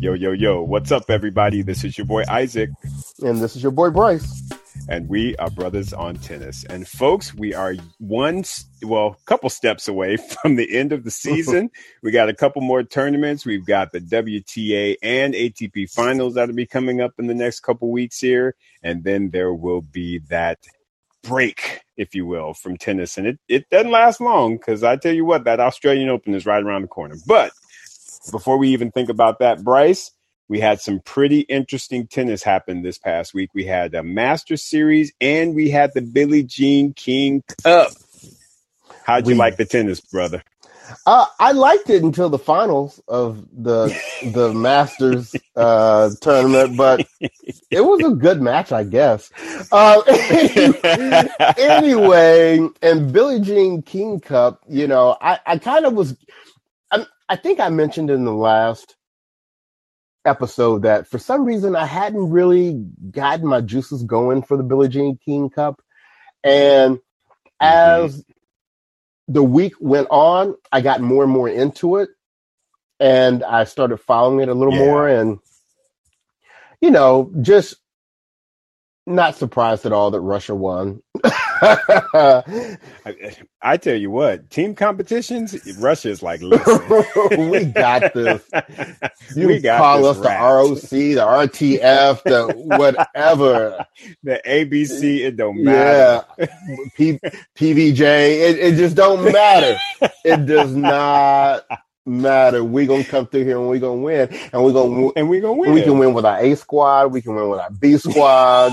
Yo, yo, yo, what's up, everybody? This is your boy Isaac. And this is your boy Bryce. And we are brothers on tennis. And folks, we are one, well, a couple steps away from the end of the season. we got a couple more tournaments. We've got the WTA and ATP finals that'll be coming up in the next couple weeks here. And then there will be that break, if you will, from tennis. And it, it doesn't last long because I tell you what, that Australian Open is right around the corner. But before we even think about that, Bryce, we had some pretty interesting tennis happen this past week. We had a Master Series and we had the Billie Jean King Cup. How'd you we, like the tennis, brother? Uh, I liked it until the finals of the the Masters uh, tournament, but it was a good match, I guess. Uh, anyway, and Billie Jean King Cup, you know, I, I kind of was I think I mentioned in the last episode that for some reason I hadn't really gotten my juices going for the Billie Jean King Cup. And mm-hmm. as the week went on, I got more and more into it and I started following it a little yeah. more and you know, just not surprised at all that Russia won. I, I, tell you what, team competitions, Russia is like, listen, we got this. You we got call us the ROC, the RTF, the whatever, the ABC. It don't matter. Yeah, P- PVJ. It, it just don't matter. It does not matter. We're gonna come through here and we're gonna win, and we gonna and we gonna win. We can win with our A squad. We can win with our B squad.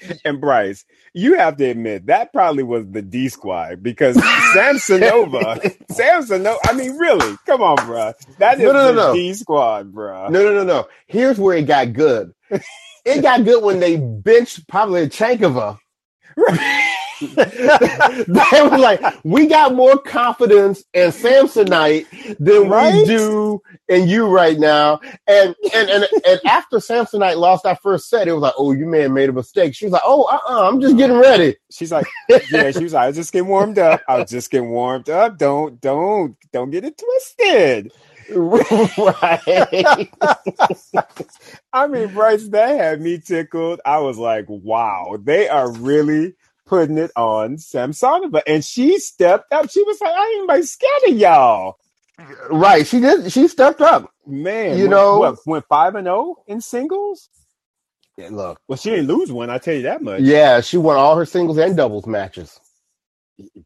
and Bryce, you have to admit that probably was the D squad because Samsonova, Samsonova. I mean, really, come on, bro. That is no, no, no, the. D squad, bro. No, no, no, no. Here's where it got good. it got good when they benched Pavlyuchenkova. they were like, we got more confidence in Samsonite than right? we do in you right now. And and and and after Samsonite lost our first set, it was like, oh, you have made a mistake. She was like, oh, uh, uh-uh, I'm just getting ready. She's like, yeah, she was like, I was just getting warmed up. I was just getting warmed up. Don't don't don't get it twisted. right. I mean, Bryce, that had me tickled. I was like, wow, they are really putting it on Samsonova. And she stepped up. She was like, I ain't like scared of y'all. Right. She did. She stepped up. Man, you went, know, what, went five and oh in singles. Yeah, look, well, she didn't lose one. I tell you that much. Yeah, she won all her singles and doubles matches.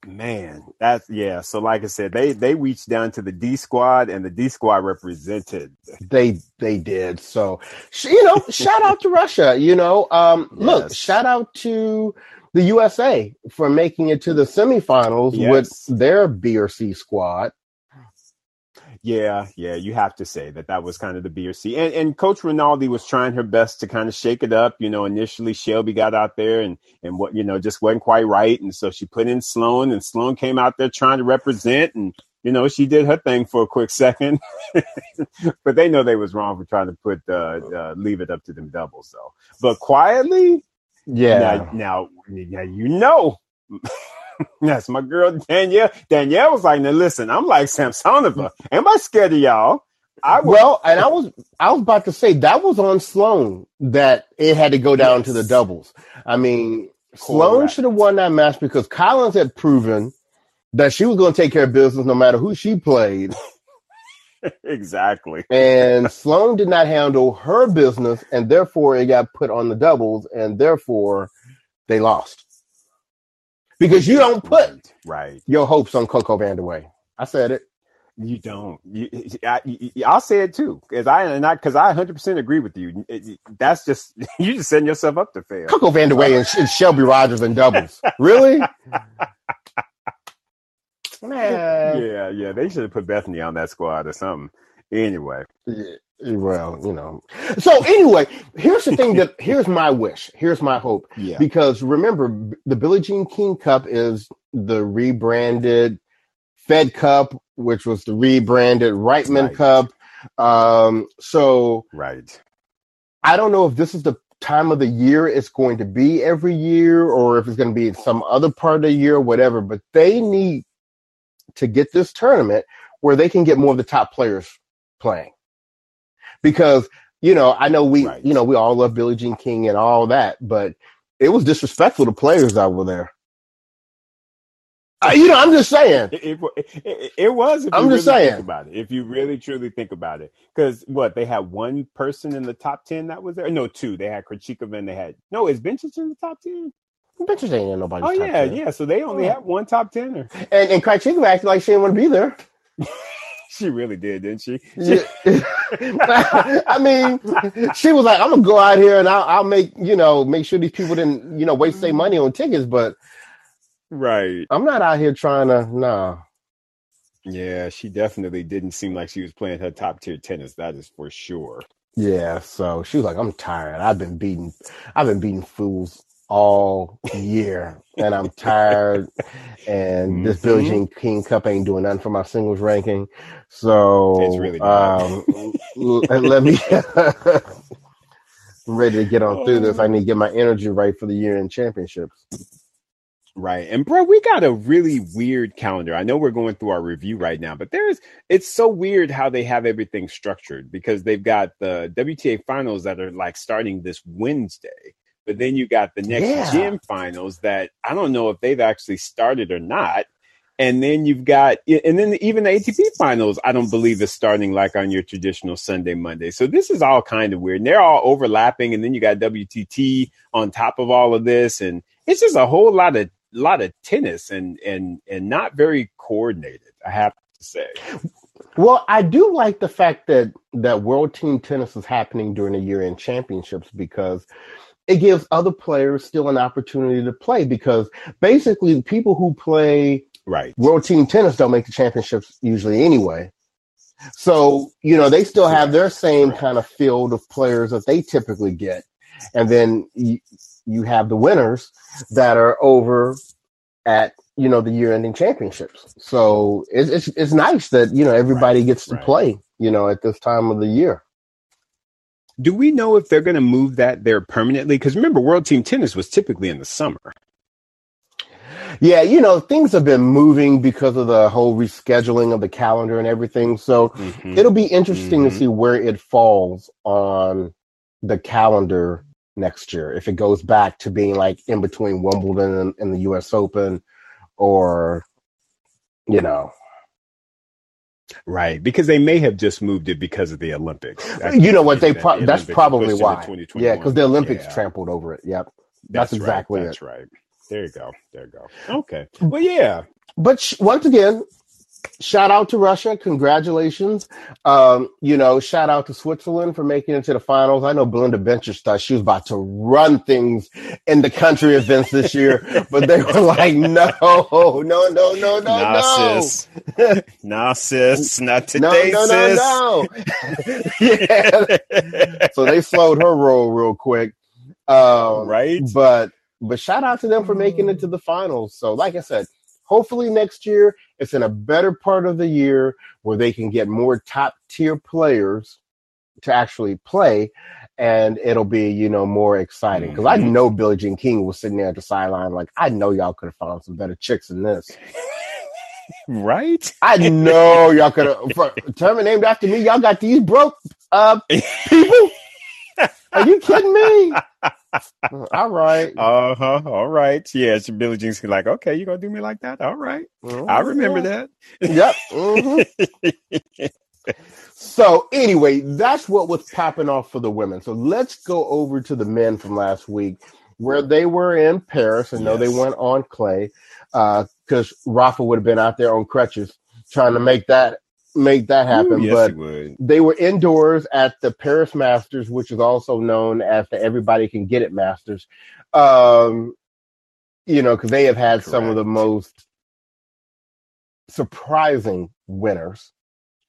Man, that's yeah. So, like I said, they they reached down to the D squad, and the D squad represented. They they did. So, you know, shout out to Russia. You know, um, yes. look, shout out to the USA for making it to the semifinals yes. with their B or C squad. Yeah, yeah, you have to say that that was kind of the B or C. And, and Coach Rinaldi was trying her best to kind of shake it up. You know, initially Shelby got out there and and what you know just wasn't quite right, and so she put in Sloane, and Sloane came out there trying to represent, and you know she did her thing for a quick second, but they know they was wrong for trying to put uh, uh, leave it up to them doubles. So, but quietly, yeah. Now, now, you know. That's my girl Danielle. Danielle was like, "Now listen, I'm like Samsonova. Am I scared of y'all?" I was, well, and I was I was about to say that was on Sloane that it had to go down yes. to the doubles. I mean, Sloane should have won that match because Collins had proven that she was going to take care of business no matter who she played. exactly. And Sloane did not handle her business, and therefore it got put on the doubles, and therefore they lost. Because you don't put right your hopes on Coco Vandeweghe. I said it. You don't. You, I, will say it too, because I and I because I 100 percent agree with you. It, that's just you just setting yourself up to fail. Coco Vandeweghe and, and Shelby Rogers and doubles. really? Man. Yeah, yeah. They should have put Bethany on that squad or something. Anyway. Yeah, well, you know. So anyway, here's the thing that here's my wish. Here's my hope. Yeah. Because remember, the Billie Jean King Cup is the rebranded Fed Cup, which was the rebranded Wightman right. Cup. Um, so right. I don't know if this is the time of the year it's going to be every year or if it's going to be in some other part of the year whatever, but they need to get this tournament where they can get more of the top players playing. because you know I know we Right. you know we all love Billie Jean King and all that, but it was disrespectful to players that were there. Uh, you know, I'm just saying. It, it, it, it was. I'm just really saying. Think about it. If you really truly think about it, because what they had one person in the top ten that was there. No, two. They had Krejcikova and they had no. Is Bencic in the top ten? Bitches ain't in nobody's Oh yeah, 10. yeah. So they only Yeah. had one top tenner. And and Krejcikova acted like she didn't want to be there. She really did, didn't she? Yeah. I mean, she was like, "I'm gonna go out here and I'll, I'll make you know make sure these people didn't you know waste their money on tickets." But Right. I'm not out here trying to. Nah, Yeah, she definitely didn't seem like she was playing her top tier tennis. That is for sure. yeah. So she was like, "I'm tired. I've been beating, I've been beating fools all year, and I'm tired. And this Billie. Jean King Cup ain't doing nothing for my singles ranking. So It's really um, let me." I'm ready to get on through this. I need to get my energy right for the year in championships. Right. And bro, we got a really weird calendar. I know we're going through our review right now, but there's it's so weird how they have everything structured because they've got the WTA finals that are like starting this Wednesday. But then you got the next Yeah. gen finals that I don't know if they've actually started or not. And then you've got, and then even the ATP finals, I don't believe is starting like on your traditional Sunday, Monday. So this is all kind of weird. And they're all overlapping. And then you got WTT on top of all of this. And it's just a whole lot of, lot of tennis and, and, and not very coordinated, I have to say. Well, I do like the fact that that World Team Tennis is happening during the year-end championships because it gives other players still an opportunity to play. Because basically, people who play Right. World Team Tennis don't make the championships usually anyway. So you know they still have their same kind of field of players that they typically get, and then you, you have the winners that are over at you know the year-ending championships. So it's it's, it's nice that you know everybody gets to right. play you know at this time of the year. Do we know if they're going to move that there permanently? Because remember, World Team Tennis was typically in the summer. Yeah, you know things have been moving because of the whole rescheduling of the calendar and everything. So Mhm. it'll be interesting Mhm. to see where it falls on the calendar next year. If it goes back to being like in between Wimbledon and, and the U.S. Open, or you know, Right, because they may have just moved it because of the Olympics. That's you know what they pro- the that's Olympics probably why. Yeah, because the Olympics Yeah. trampled over it. Yep, that's, right, exactly That's it. right. There you go. There you go. Okay. Mm. Well, yeah. But sh- once again, shout out to Russia. Congratulations. Um, you know, shout out to Switzerland for making it to the finals. I know Belinda thought she was about to run things in the country events this year, but they were like, no, no, no, no, no, nah, no. sis. nah, sis. Not No, today, no, sis. no, no. yeah. So they slowed her roll real quick. Um, right? but but shout out to them for making it to the finals. So like I said, hopefully next year it's in a better part of the year where they can get more top tier players to actually play and it'll be, you know, more exciting. Because I Mhm. know Billie Jean King was sitting there at the sideline like, I know y'all could have found some better chicks than this. Right? I know y'all could have tournament named after me, y'all got these broke uh people. Are you kidding me? All right. Uh huh. All right. Yeah. So Billie Jean's like, okay, you're gonna do me like that? All right. I remember that. Yep. mhm. So anyway, that's what was popping off for the women. So let's go over to the men from last week, where they were in Paris. and know they went on clay because Rafa would have been out there on crutches trying to make that make that happen. Ooh, yes, but would. they were indoors at the Paris Masters, which is also known as the Everybody Can Get It Masters. Um, you know, because they have had some of the most surprising winners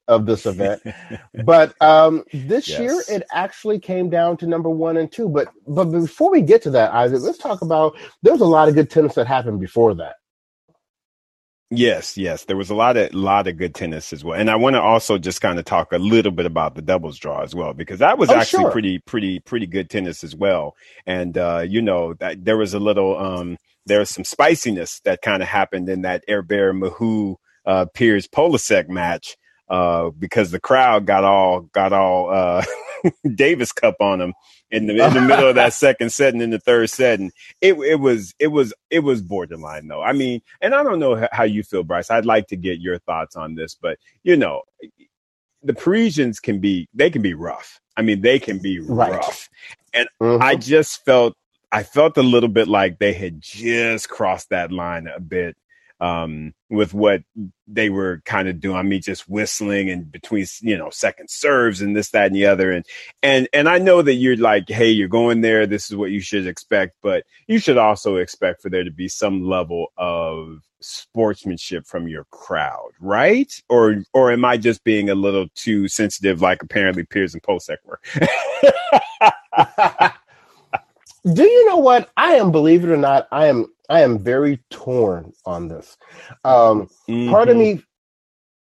of this event. but um, this Yes. year, it actually came down to number one and two. But but before we get to that, Isaac, let's talk about. There was a lot of good tennis that happened before that. Yes, yes, there was a lot of a lot of good tennis as well, and I want to also just kind of talk a little bit about the doubles draw as well because that was Oh, actually sure. pretty, pretty, pretty good tennis as well. And uh, you know that there was a little, um, there was some spiciness that kind of happened in that Herbert Mahut uh, Peers Polasek match. Uh, because the crowd got all got all uh, Davis Cup on them in the in the middle of that second set and in the third set, and it it was it was it was borderline though. I mean, and I don't know how you feel, Bryce. I'd like to get your thoughts on this, but you know, the Parisians can be they can be rough. I mean, they can be Right. rough, and Mhm. I just felt I felt a little bit like they had just crossed that line a bit um, with what they were kind of doing. I mean, just whistling and between you know second serves and this, that, and the other. And and and I know that you're like, hey, you're going there. This is what you should expect, but you should also expect for there to be some level of sportsmanship from your crowd, right? Or or am I just being a little too sensitive, like apparently Peers and Posek were? Do you know what? I am, believe it or not, I am I am very torn on this. Um, part of Mhm. me,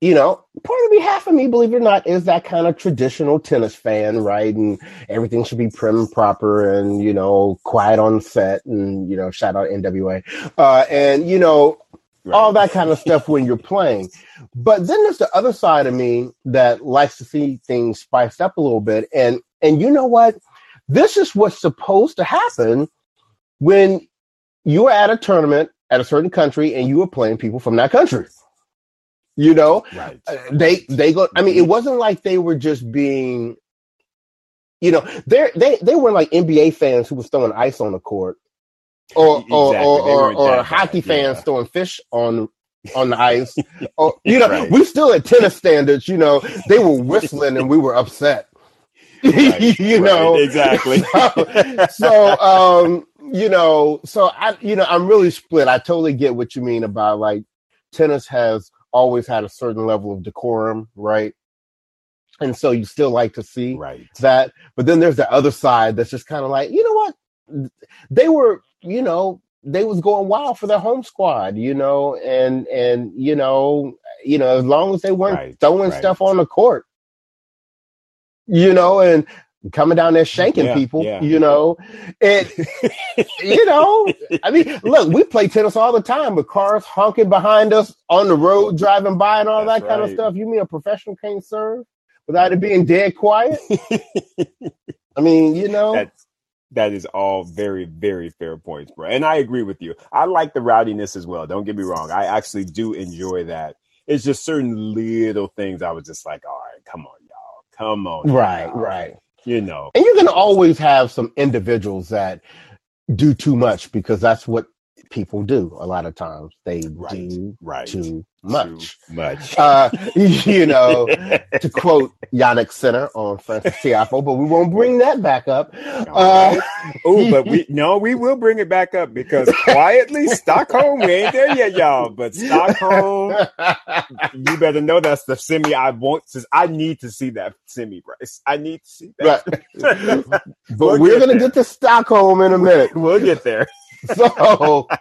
you know, part of me, half of me, believe it or not, is that kind of traditional tennis fan, right? And everything should be prim and proper and, you know, quiet on set and, you know, shout out NWA. Uh, and, you know, Right. all that kind of stuff when you're playing. But then there's the other side of me that likes to see things spiced up a little bit. And and you know what? This is what's supposed to happen when you are at a tournament at a certain country and you are playing people from that country. You know, right. Uh, they they go. I mean, it wasn't like they were just being. You know, they they they were like NBA fans who was throwing ice on the court, or or Exactly. or, They or, or hockey fans yeah. throwing fish on on the ice. or you know, Right. we still at tennis standards. You know, they were whistling and we were upset. Right, you know, exactly. so, so um, you know, so I, you know, I'm really split. I totally get what you mean about like tennis has always had a certain level of decorum, right? And so you still like to see right. that, but then there's the other side that's just kind of like, you know what? They were, you know, they was going wild for their home squad, you know, and and you know, you know, as long as they weren't Right, throwing right. stuff on the court, you know, and coming down there shanking Yeah, people, yeah. you know, and you know, I mean, look, we play tennis all the time with cars honking behind us on the road, driving by, and all That's that kind of stuff. You mean a professional can't serve without it being dead quiet? I mean, you know, That- that is all very, very fair points, bro. And I agree with you. I like the rowdiness as well. Don't get me wrong. I actually do enjoy that. It's just certain little things I was just like, all right, come on, y'all. Come on. right, y'all." right. You know. And you're going to always have some individuals that do too much because that's what people do a lot of times. They Right, do Right. too much. Too much. Uh, you know, to quote Jannik Sinner on Frances Tiafoe, but we won't bring that back up. Uh, oh, but we no, we will bring it back up because quietly, Stockholm, we ain't there yet, y'all. But Stockholm, you better know that's the semi I want to. I need to see that semi, Bryce. I need to see right. but We'll we're to there. get to Stockholm in a minute. We'll get there. So,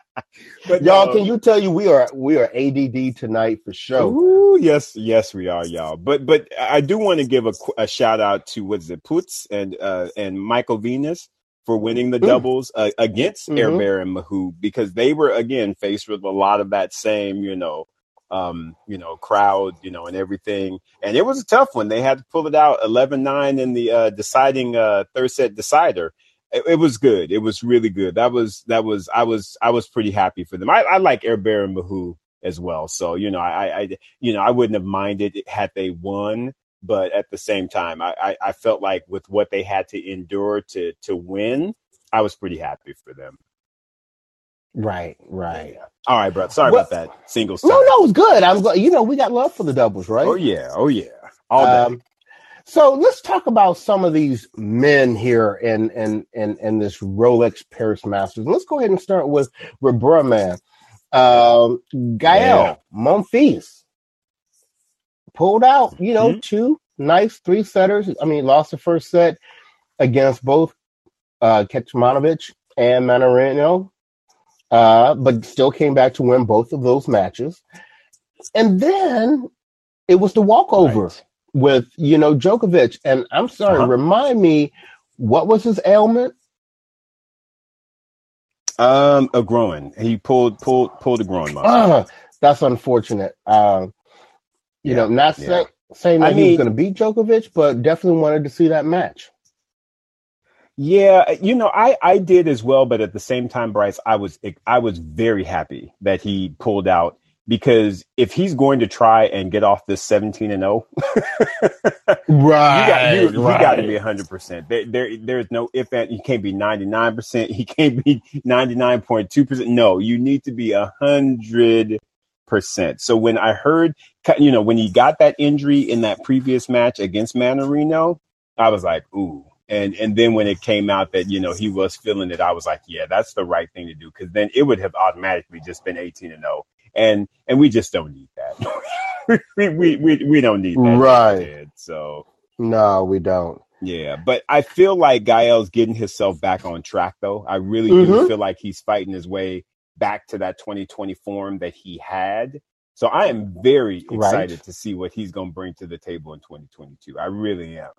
But y'all, no. can you tell you we are we are ADD tonight for sure? Ooh, yes, yes, we are, y'all. But but I do want to give a, a shout out to what's it, Putz and uh, and Michael Venus for winning the Mm. doubles uh, against Mhm. Herbert and Mahut because they were again faced with a lot of that same, you know, um, you know, crowd, you know, and everything. And it was a tough one. They had to pull it out 11-9 in the uh, deciding uh, third set decider. It, it was good. It was really good. That was that was I was I was pretty happy for them. I, I like Herbert and Mahut as well. So you know, I, I you know I wouldn't have minded had they won, but at the same time, I, I, I felt like with what they had to endure to to win, I was pretty happy for them. Right, right. All right, bro. Sorry Well- about that singles. No, no, it's good. I'm glad. You know, we got love for the doubles, right? Oh yeah, oh yeah, all um, day. So let's talk about some of these men here in in in, in this Rolex Paris Masters. Let's go ahead and start with Rebra man. Um, Gael Yeah. Monfils pulled out, you know, Mhm. two nice three setters. I mean, lost the first set against both uh and Mannarino, uh, but still came back to win both of those matches. And then it was the walkover Right. With you know Djokovic. And I'm sorry, Uh-huh. remind me what was his ailment? Um, a groin. He pulled pulled pulled a groin muscle. Ah, that's unfortunate. Um, you Yeah, know, not yeah. saying saying that I he was going to beat Djokovic, but definitely wanted to see that match. Yeah, you know, I I did as well, but at the same time, Bryce, I was I was very happy that he pulled out because if he's going to try and get off this 17 and 0, Right, you got you, you got to be 100%. There, there there's no if and he can't be 99%, he can't be 99.2%. No, you need to be 100%. So when I heard you know, when he got that injury in that previous match against Mannarino, I was like, "Ooh, and and then when it came out that you know he was feeling it, I was like, yeah, that's the right thing to do because then it would have automatically just been eighteen and zero, and and we just don't need that. we, we we we don't need that, Right. So No, we don't. yeah, but I feel like Gael's getting himself back on track though. I really do Mhm. feel like he's fighting his way back to that 2020 form that he had. So I am very Right. excited to see what he's going to bring to the table in 2022. I really am.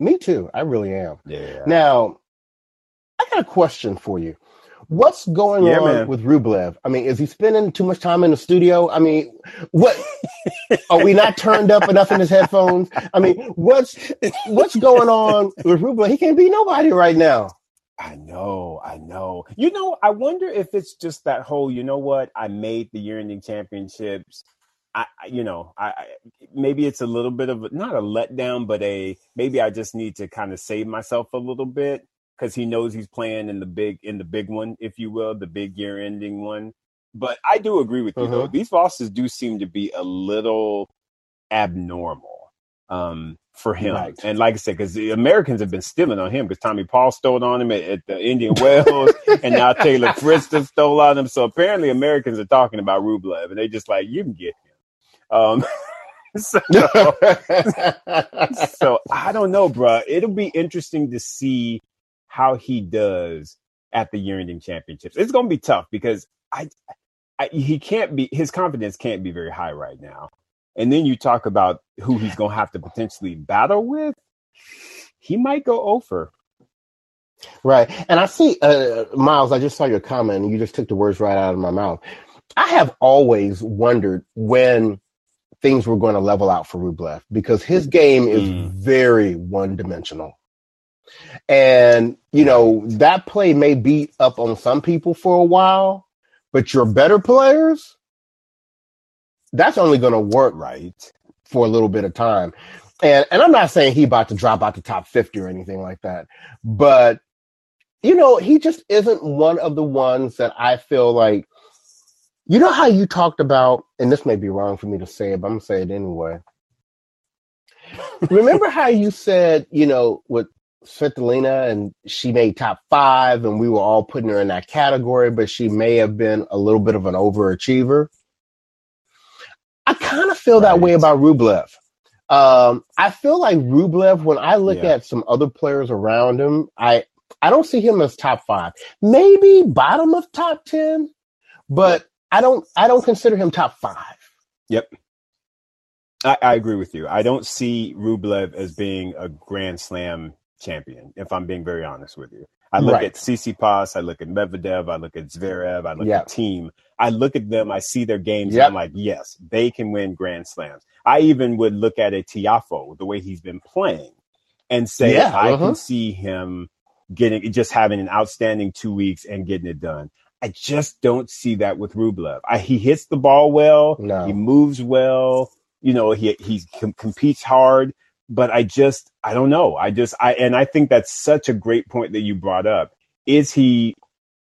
Me too. I really am. Yeah. Now, I got a question for you. What's going Yeah, on man. with Rublev? I mean, is he spending too much time in the studio? I mean, what are we not turned up enough in his headphones? I mean, what's what's going on with Rublev? He can't be nobody right now. I know, I know. You know, I wonder if it's just that whole, you know what, I made the year-ending championships. I, you know, I, I maybe it's a little bit of a, not a letdown, but a maybe I just need to kind of save myself a little bit because he knows he's playing in the big in the big one, if you will, the big year-ending one. But I do agree with you though; Mhm. these losses do seem to be a little abnormal um, for him. Right. And like I said, because the Americans have been stealing on him because Tommy Paul stole on him at, at the Indian Wells, and now Taylor Fritz has stole on him. So apparently, Americans are talking about Rublev, and they just like you can get him. Um, so, so I don't know, bruh. It'll be interesting to see how he does at the year-ending championships. It's going to be tough because I, I, he can't be his confidence can't be very high right now. And then you talk about who he's going to have to potentially battle with. He might go over. Right. And I see, uh, Miles, I just saw your comment and you just took the words right out of my mouth. I have always wondered when things were going to level out for Rublev because his game is Mm. very one dimensional. And, you know, that play may beat up on some people for a while, but your better players, that's only going to work Right. for a little bit of time. And and I'm not saying he about to drop out the top 50 or anything like that. But you know, he just isn't one of the ones that I feel like you know how you talked about, and this may be wrong for me to say it, but I'm gonna say it anyway. Remember how you said, you know, with Svitolina and she made top five and we were all putting her in that category, but she may have been a little bit of an overachiever. I kind of feel that way about Rublev. Um, I feel like Rublev, when I look Yeah. at some other players around him, I I don't see him as top five. Maybe bottom of top ten, but I don't I don't consider him top five. Yep. I, I agree with you. I don't see Rublev as being a Grand Slam champion, if I'm being very honest with you. I look Right. at Tsitsipas, I look at Medvedev, I look at Zverev, I look Yeah. at Thiem. I look at them, I see their games, Yep. and I'm like, yes, they can win Grand Slams. I even would look at a Tiafoe, the way he's been playing, and say, Yeah, I uh-huh. can see him getting just having an outstanding two weeks and getting it done. I just don't see that with Rublev. I, he hits the ball well, No. he moves well, you know, he he com- competes hard, but I just I don't know. I just I and I think that's such a great point that you brought up. Is he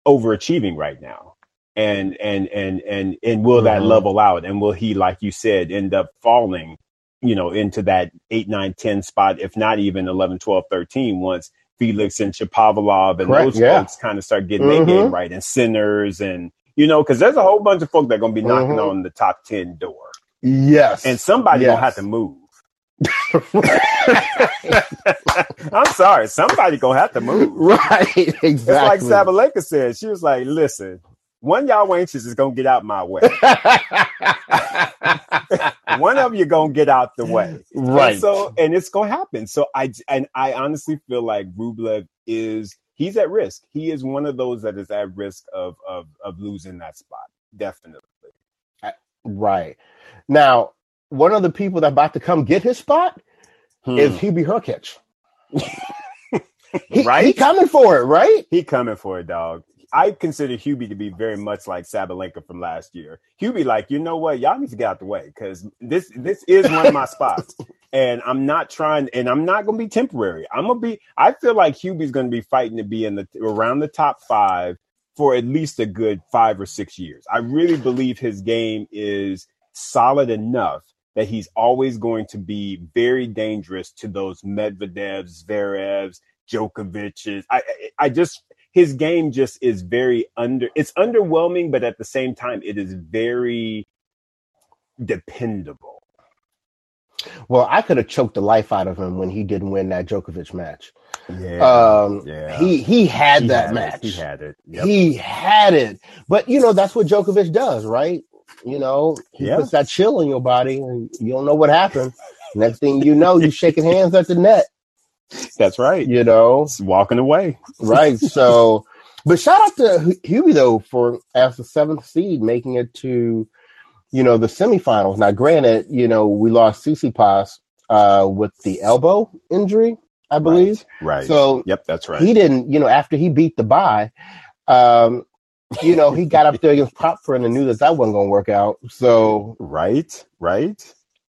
overachieving right now? And and and and and will that Mhm. level out? And will he, like you said, end up falling, you know, into that 8, 9, 10 spot, if not even 11, 12, 13, once Felix and Shapovalov and Correct, those yeah. folks kind of start getting their Mhm. game right and Sinners and you know, because there's a whole bunch of folk that are gonna be knocking Mhm. on the top ten door. Yes. And somebody gonna have to move. I'm sorry, somebody gonna have to move. right. Exactly. It's like Sabalenka said. She was like, "Listen, one y'all wenches is gonna get out my way. one of you gonna get out the way. right. And so, and it's gonna happen. So I and I honestly feel like Rublev is he's at risk. He is one of those that is at risk of of of losing that spot. Definitely. Right. Now, one of the people that about to come get his spot Hmm. is Hubie Hurkacz. he, Right? he coming for it, right? He coming for it, dog. I consider Hubie to be very much like Sabalenka from last year. Hubie, like, you know what? Y'all need to get out the way because this this is one of my spots. And I'm not trying, and I'm not gonna be temporary. I'm gonna be, I feel like Hubie's gonna be fighting to be in the around the top five for at least a good five or six years. I really believe his game is solid enough that he's always going to be very dangerous to those Medvedevs, Zverevs, Djokovic's. I, I just his game just is very under. It's underwhelming, but at the same time, it is very dependable. Well, I could have choked the life out of him when he didn't win that Djokovic match. Yeah, Um, yeah. he he had He that had match. It. He had it. Yep. He had it. But you know, that's what Djokovic does, right? You know, he Yeah. puts that chill in your body and you don't know what happened. Next thing you know, you shaking hands at the net, That's right. you know, It's walking away. right? So, but shout out to Hu- Hubie though for as the seventh seed making it to, you know, the semifinals. Now, granted, you know, we lost Tsitsipas uh, with the elbow injury, I believe. Right. right. So yep, that's right. he didn't, you know, after he beat the bye, um, you know, he got up there against Propfer and knew that that wasn't going to work out. So right. Right.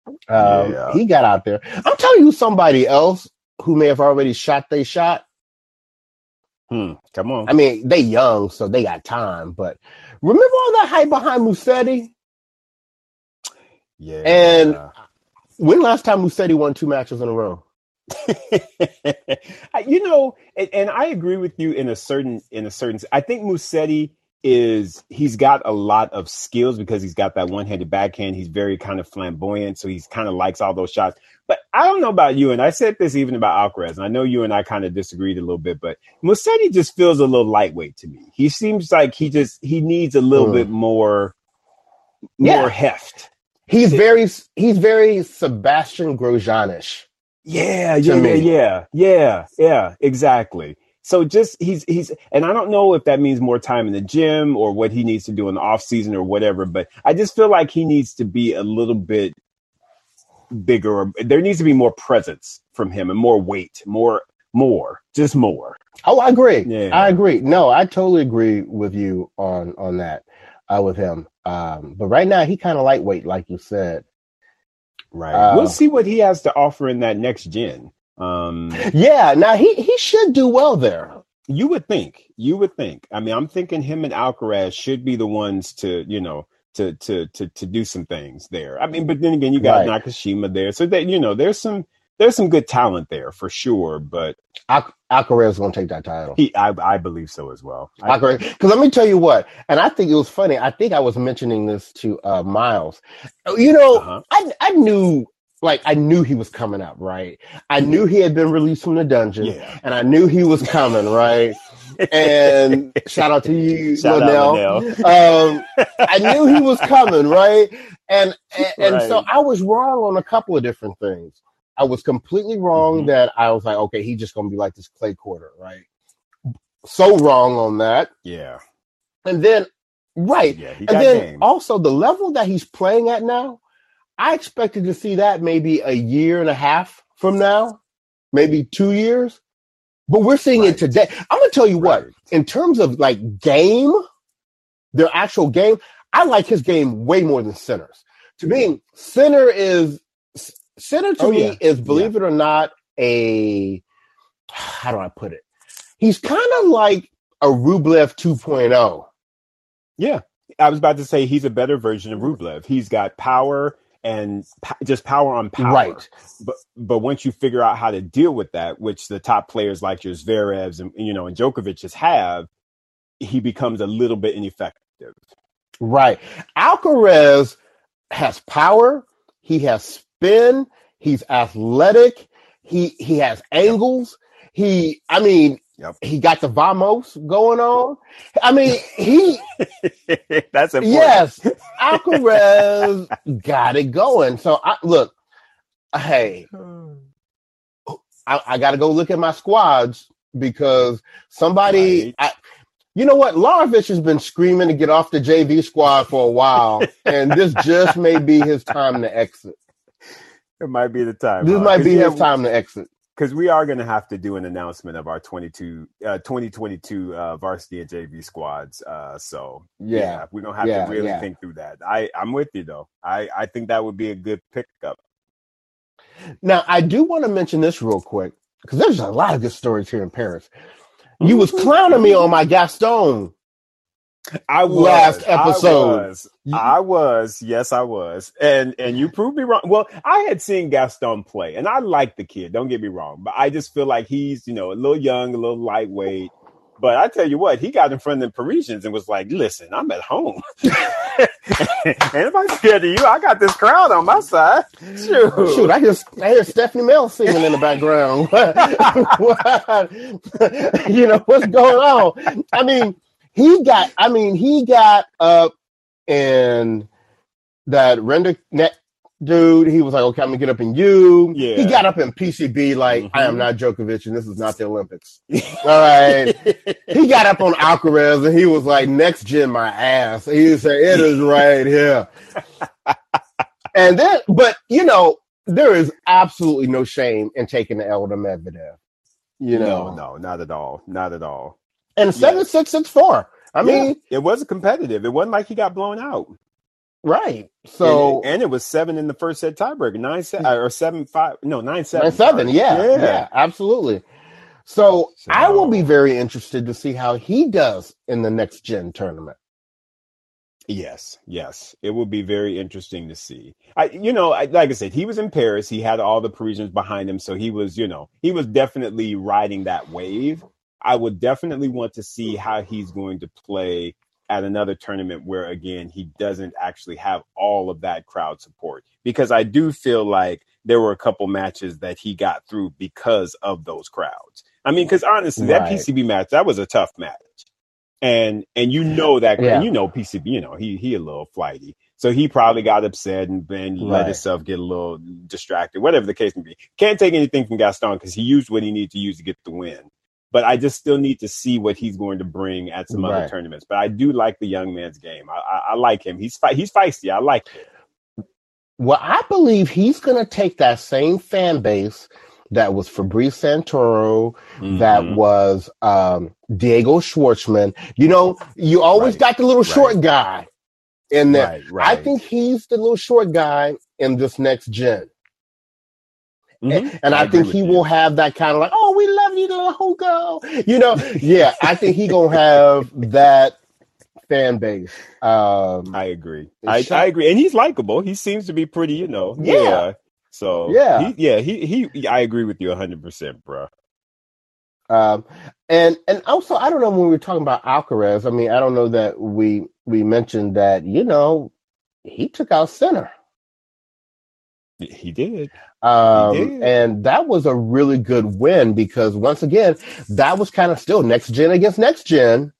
um, Yeah. he got out there. I'm telling you, somebody else who may have already shot they shot. Hmm. Come on. I mean, they young, so they got time. But remember all that hype behind Musetti? yeah. and- When last time Musetti won two matches in a row? You know, and, and I agree with you in a certain in a certain. I think Musetti is he's got a lot of skills because he's got that one handed backhand. He's very kind of flamboyant, so he's kind of likes all those shots. But I don't know about you, and I said this even about Alcaraz, and I know you and I kind of disagreed a little bit, but Musetti just feels a little lightweight to me. He seems like he just he needs a little Hmm. bit more Yeah. more heft. He's very he's very Sebastian Grosjeanish. Yeah, yeah, yeah, yeah, yeah, yeah, exactly. So just he's he's and I don't know if that means more time in the gym or what he needs to do in the off season or whatever, but I just feel like he needs to be a little bit bigger or there needs to be more presence from him and more weight, more more, just more. Oh, I agree. Yeah. I agree. No, I totally agree with you on on that uh, with him. Um, but right now he kind of lightweight, like you said. Right. Uh, we'll see what he has to offer in that next gen. Um Yeah. Now he he should do well there. You would think. You would think. I mean, I'm thinking him and Alcaraz should be the ones to, you know, to to to to do some things there. I mean, but then again, you got Right. Nakashima there, so that you know, there's some there's some good talent there for sure. But Al- Alcaraz gonna take that title. he, I, I believe so as well. I, Because let me tell you what, and I think it was funny. I think I was mentioning this to uh, Miles. You know, uh-huh. I I knew like I knew he was coming up, right? I knew he had been released from the dungeon, Yeah. and I knew he was coming, right? And shout out to you, Shout um, I knew he was coming, right? And and, and so I was wrong on a couple of different things. I was completely wrong Mhm. that I was like, okay, he's just gonna be like this clay quarter, right? So wrong on that. Yeah. And then right. Yeah. And then game. also the level that he's playing at now, I expected to see that maybe a year and a half from now, maybe two years. But we're seeing Right. it today. I'm gonna tell you what, in terms of like game, their actual game, I like his game way more than Sinner's. To me, Sinner is Sinner to Oh, me yeah. is believe it or not a how do I put it? He's kind of like a Rublev 2.0. Yeah. I was about to say he's a better version of Rublev. He's got power and just power on power. Right. But but once you figure out how to deal with that, which the top players like your Zverevs and you know and Djokovic's have, he becomes a little bit ineffective. Right. Alcaraz has power. He has spin. He's athletic. He he has angles. He, I mean, Yep. he got the vamos going on. I mean, he, That's important. yes, Alcaraz got it going. So I look, hey, I, I got to go look at my squads because somebody, Right. I, you know what? Larovich has been screaming to get off the JV squad for a while, and this just may be his time to exit. it might be the time. This huh? might be his time to exit. Because we are going to have to do an announcement of our 22 uh 2022 uh varsity and jv squads uh so Yeah. we're gonna have Yeah, to really yeah. think through that i i'm with you though i i think that would be a good pickup Now, I do want to mention this real quick because there's a lot of good stories here in Paris. You was clowning me on my Gaston. I was Last episode. i was, I was yes i was and and you proved me wrong well i had seen gaston play and i like the kid don't get me wrong but i just feel like he's you know a little young a little lightweight but I tell you what, he got in front of the Parisians and was like, "Listen, I'm at home. Anybody scared of you? I got this crowd on my side. Shoot, Shoot, I hear I hear Stephanie Mel singing in the background. What- you know what's going on? I mean, he got. I mean, he got up and that render net dude. He was like, "Okay, I'm gonna get up in you." Yeah. He got up in PCB like, "I am Mhm. not Djokovic, and this is not the Olympics." All right. he got up on Alcaraz and he was like, "Next gen, my ass." He said, "It is right here." and then, but you know, there is absolutely no shame in taking the Elder Medvedev. You know, no, no, not at all, not at all. And seven six six four. I mean, Yeah, it was competitive. It wasn't like he got blown out. right? So and, and it was seven in the first set tiebreaker, nine set or seven five, no nine seven, nine seven, sorry. yeah, yeah, absolutely. So, So- I will be very interested to see how he does in the next gen tournament. Yes, yes, it will be very interesting to see. I, you know, I, like I said, he was in Paris. He had all the Parisians behind him, so he was, you know, he was definitely riding that wave. I would definitely want to see how he's going to play at another tournament where, again, he doesn't actually have all of that crowd support. Because I do feel like there were a couple matches that he got through because of those crowds. I mean, because honestly, that Right. PCB match that was a tough match and and you know that Yeah. you know PCB, you know he he a little flighty, so he probably got upset and then let himself get a little distracted, whatever the case may be. Can't take anything from Gaston because he used what he needed to use to get the win. But I just still need to see what he's going to bring at some other tournaments. But I do like the young man's game. I, I, I like him. He's fi- he's feisty. I like it. Well, I believe he's going to take that same fan base that was Fabrice Santoro, that Mhm. was um, Diego Schwartzman. You know, you always Right. got the little Right. short guy in there. right, right. I think he's the little short guy in this next gen. Mhm. And I, agree think he you. will have that kind of like, love you, little Hugo. You know, yeah, I think he to have that fan base. Um, I agree. I, I agree, and he's likable. He seems to be pretty, you know. Yeah. So Yeah. he, yeah. He he. I agree with you hundred percent, bro. Um, and and also, I don't know when we were talking about Alcaraz. I mean, I don't know that we we mentioned that you know he took out Sinner, He did. um, did. and that was a really good win because once again, that was kind of still next gen against next gen,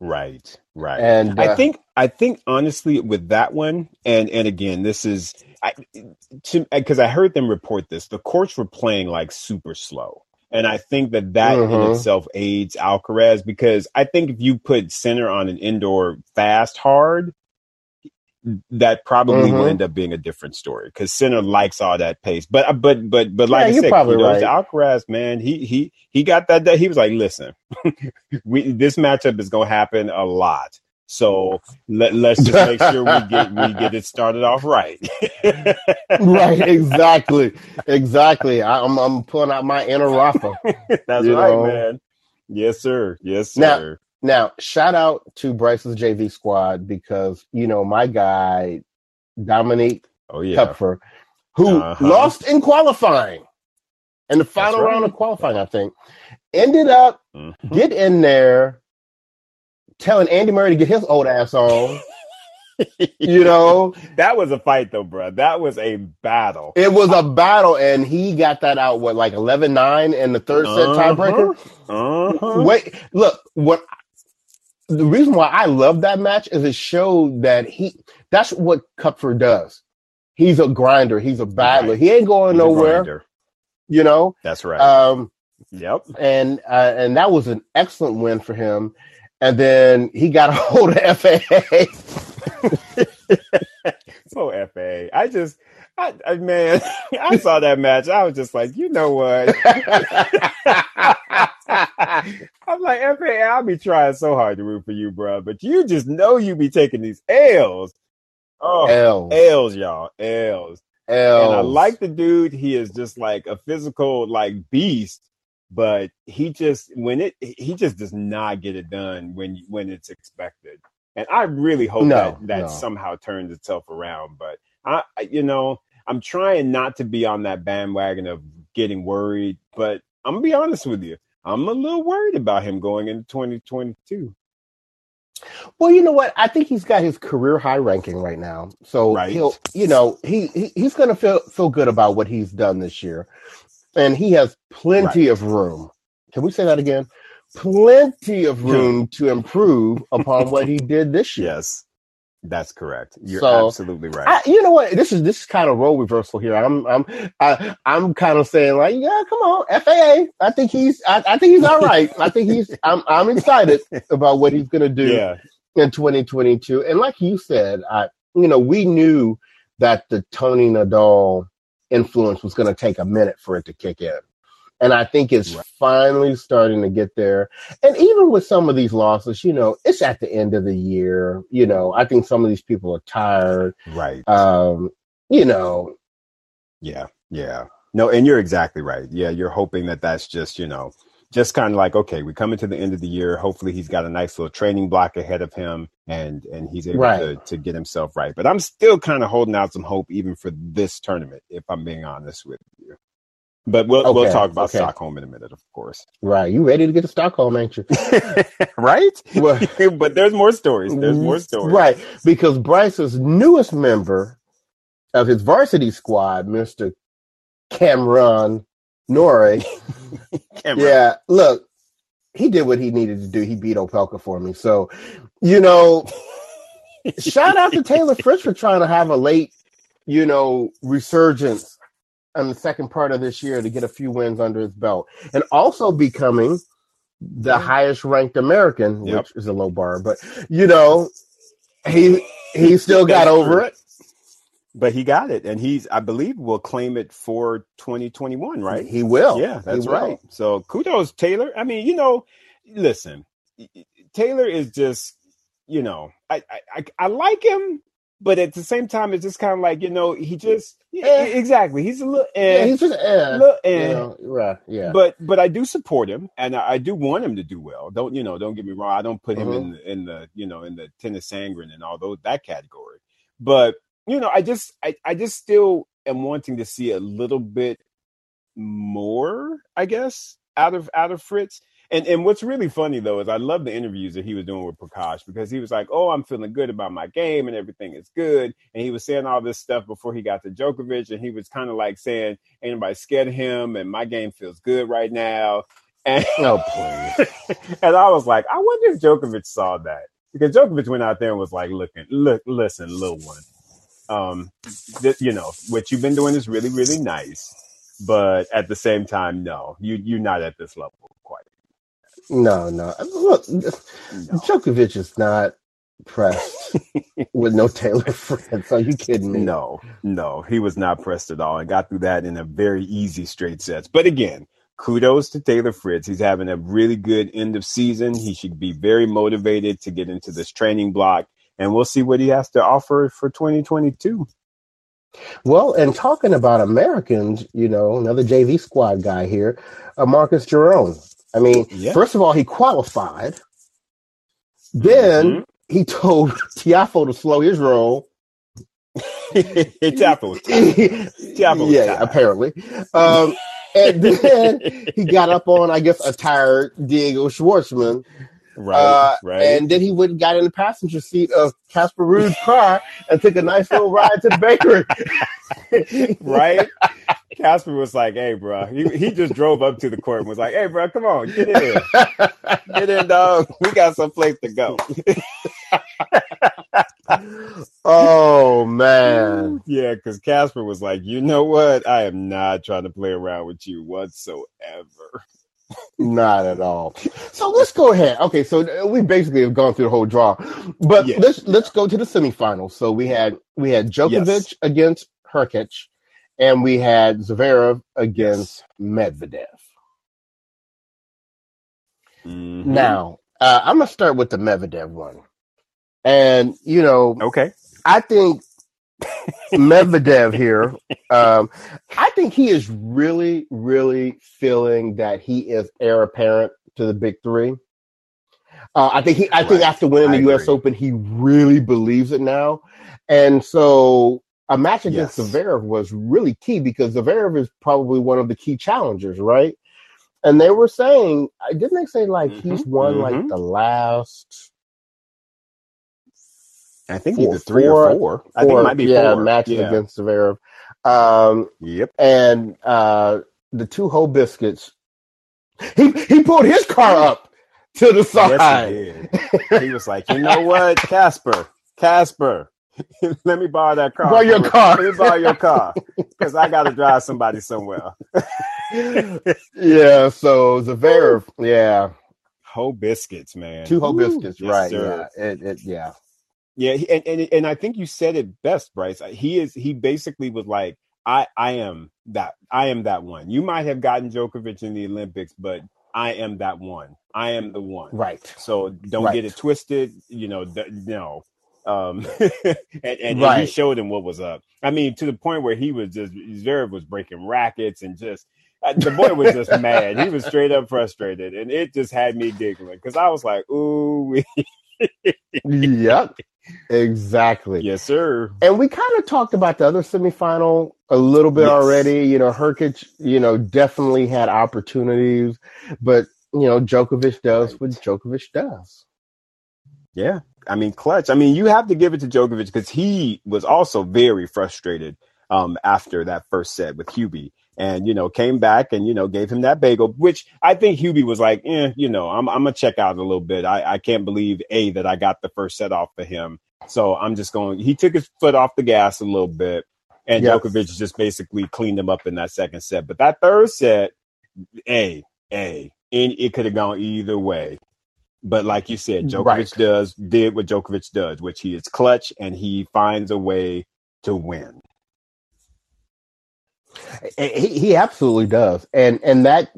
Right. Right. and I uh, think I think honestly with that one, and and again, this is I because I heard them report this. The courts were playing like super slow, and I think that that in Mhm. itself aids Alcaraz because I think if you put Sinner on an indoor fast hard, that probably will Mhm. end up being a different story because Sinner likes all that pace. But but but but like Yeah, I said, probably kudos right. Alcaraz, man, he he he got that. That he was like, listen, we this matchup is gonna happen a lot. So let, let's just make sure we get we get it started off right. right, exactly, exactly. I, I'm I'm pulling out my inner Rafa. That's right, know. man. Yes, sir. Yes, sir. Now, shout out to Bryce's JV squad because you know my guy Dominik oh yeah. Koepfer, who Uh-huh. lost in qualifying, in the final right. round of qualifying, I think, ended up Mhm. get in there, telling Andy Murray to get his old ass on. you know, That was a fight though, bro. That was a battle. it was a battle, and he got that out what like 11-9 in the third set tiebreaker. Uh-huh. Wait, look, what the reason why I love that match is it showed that he that's what Koepfer does. He's a grinder, he's a battler. Right. He ain't going He's nowhere, you know. That's right. Um yep. and uh, and that was an excellent win for him. And then he got a hold of FAA. so FA. I just, I, I, man, I saw that match. I was just like, you know what? I'm like, FA, I'll be trying so hard to root for you, bro, but you just know you be taking these L's. Oh, L's, L's y'all, L's. L's. And I like the dude. He is just like a physical, like beast but he just when it he just does not get it done when when it's expected. And I really hope no, that that no. somehow turns itself around. But I, you know, I'm trying not to be on that bandwagon of getting worried. But I'm gonna be honest with you, I'm a little worried about him going into 2022. Well, you know what? I think he's got his career high ranking right now, so right. he'll, you know, he, he he's going to feel feel good about what he's done this year, and he has plenty right. of room. Can we say that again? plenty of room to improve upon what he did this year. Yes. That's correct. You're so, absolutely right. I, you know what? This is this is kind of role reversal here. I'm I'm I, I'm kind of saying like, yeah, come on, FAA. I think he's I, I think he's all right. I think he's I'm I'm excited about what he's gonna do yeah. in 2022. And like you said, I you know we knew that the Tony Nadal influence was going to take a minute for it to kick in. And I think it's right. finally starting to get there. And even with some of these losses, you know, it's at the end of the year. You know, I think some of these people are tired. Right. Um, you know. Yeah. Yeah. No, and you're exactly right. Yeah. You're hoping that that's just, you know, just kind of like, okay, we come into the end of the year. Hopefully he's got a nice little training block ahead of him and, and he's able right. to, to get himself right. But I'm still kind of holding out some hope even for this tournament, if I'm being honest with you. But we'll okay, we'll talk about okay. Stockholm in a minute, of course. Right. You ready to get to Stockholm, ain't you? right? Well, but there's more stories. There's mm, more stories. Right. Because Bryce's newest member of his varsity squad, Mr. Cameron Norrie. yeah, look, he did what he needed to do. He beat Opelka for me. So, you know, shout out to Taylor Fritz for trying to have a late, you know, resurgence in the second part of this year to get a few wins under his belt, and also becoming the highest ranked American, yep. which is a low bar, but you know, he he still got over it. But he got it, and he's, I believe, will claim it for 2021, right? He will. Yeah, that's right. So kudos, Taylor. I mean, you know, listen, Taylor is just, you know, I I, I like him but at the same time, it's just kind of like you know he just eh. exactly he's a little eh, yeah, he's just eh, little eh. You know, right yeah. But but I do support him and I, I, do want him to do well. Don't you know? Don't get me wrong. I don't put him in uh-huh. the, in the you know in the tennis sangren and all those that category. But you know, I just I, I just still am wanting to see a little bit more, I guess, out of out of Fritz. And and what's really funny though is I love the interviews that he was doing with Prakash because he was like, "Oh, I'm feeling good about my game and everything is good." And he was saying all this stuff before he got to Djokovic, and he was kind of like saying, "Anybody scared of him, and my game feels good right now." And oh, please. and I was like, I wonder if Djokovic saw that because Djokovic went out there and was like, "Looking, look, listen, little one, um, th- you know what you've been doing is really, really nice." But at the same time, no, you you're not at this level quite. No, no. Look. Djokovic is not pressed with no Taylor Fritz. Are you kidding me? No, no, he was not pressed at all and got through that in a very easy straight sets. But again, kudos to Taylor Fritz. He's having a really good end of season. He should be very motivated to get into this training block, and we'll see what he has to offer for 2022. Well, and talking about Americans, you know, another JV squad guy here, uh, Marcos Giron. I mean, yeah. first of all, he qualified. Then mm-hmm. he told Tiafoe to slow his roll. Tiafoe, Tiafoe, yeah, apparently. Um, and then he got up on, I guess, a tired Diego Schwartzman Right, uh, right. And then he went and got in the passenger seat of Casper Ruud's car and took a nice little ride to the bakery. right? Casper was like, "Hey, bro," he, he just drove up to the court and was like, "Hey, bro, come on, get in, get in, dog. We got some place to go." oh man, yeah, because Casper was like, "You know what? I am not trying to play around with you whatsoever." Not at all. So let's go ahead. Okay, so we basically have gone through the whole draw, but Yes. let's let's go to the semifinals. So we had we had Djokovic Yes. against Hurkacz, and we had Zverev against Medvedev. Mhm. Now uh, I'm gonna start with the Medvedev one, and you know okay. I think Medvedev here. Um, I think he is really, really feeling that he is heir apparent to the big three. Uh, I think he. I think after winning the U.S. Open, he really believes it now, and so a match against Yes. Zverev was really key because Zverev is probably one of the key challengers, right? And they were saying, didn't they say like he's Mhm, won like mhm. the last I think Four- either three four- or four. I think it might be yeah, four. matches yeah. against Zverev. Um, Yep. and uh, the two whole biscuits. He he pulled his car up to the Yes, side. he did. He was like, you know what, Casper, Casper, let me borrow that car. Borrow your car. Let me borrow your car because I got to drive somebody somewhere. yeah, so Zverev, yeah, Whole biscuits, man. two whole biscuits, Yes, right? sir. Yeah, it, it, yeah, Yeah, he- and, and and I think you said it best, Bryce. He is he basically was like, I I am that I am that one. You might have gotten Djokovic in the Olympics, but I am that one. I am the one. right, So don't Right. get it twisted. You know, th- no. Um, and, and, and he Right. showed him what was up. I mean, to the point where he was just Zverev was breaking rackets and just uh, the boy was just mad. He was straight up frustrated, and it just had me giggling because I was like, "Ooh, yep, exactly. yes, sir." And we kind of talked about the other semifinal a little bit Yes. already. You know, Hurkacz, you know, definitely had opportunities, but you know, Djokovic does Right. what Djokovic does. Yeah. I mean, clutch. I mean, you have to give it to Djokovic because he was also very frustrated um, after that first set with Hubie. And, you know, came back and, you know, gave him that bagel, which I think Hubie was like, eh, you know, I'm, I'm to check out a little bit. I, I can't believe, A, that I got the first set off for him. So I'm just going, he took his foot off the gas a little bit. And Yep. Djokovic just basically cleaned him up in that second set. But that third set, A, A, and it could have gone either way. But like you said, Djokovic Right. does did what Djokovic does, which he is clutch and he finds a way to win. He, he absolutely does, and and that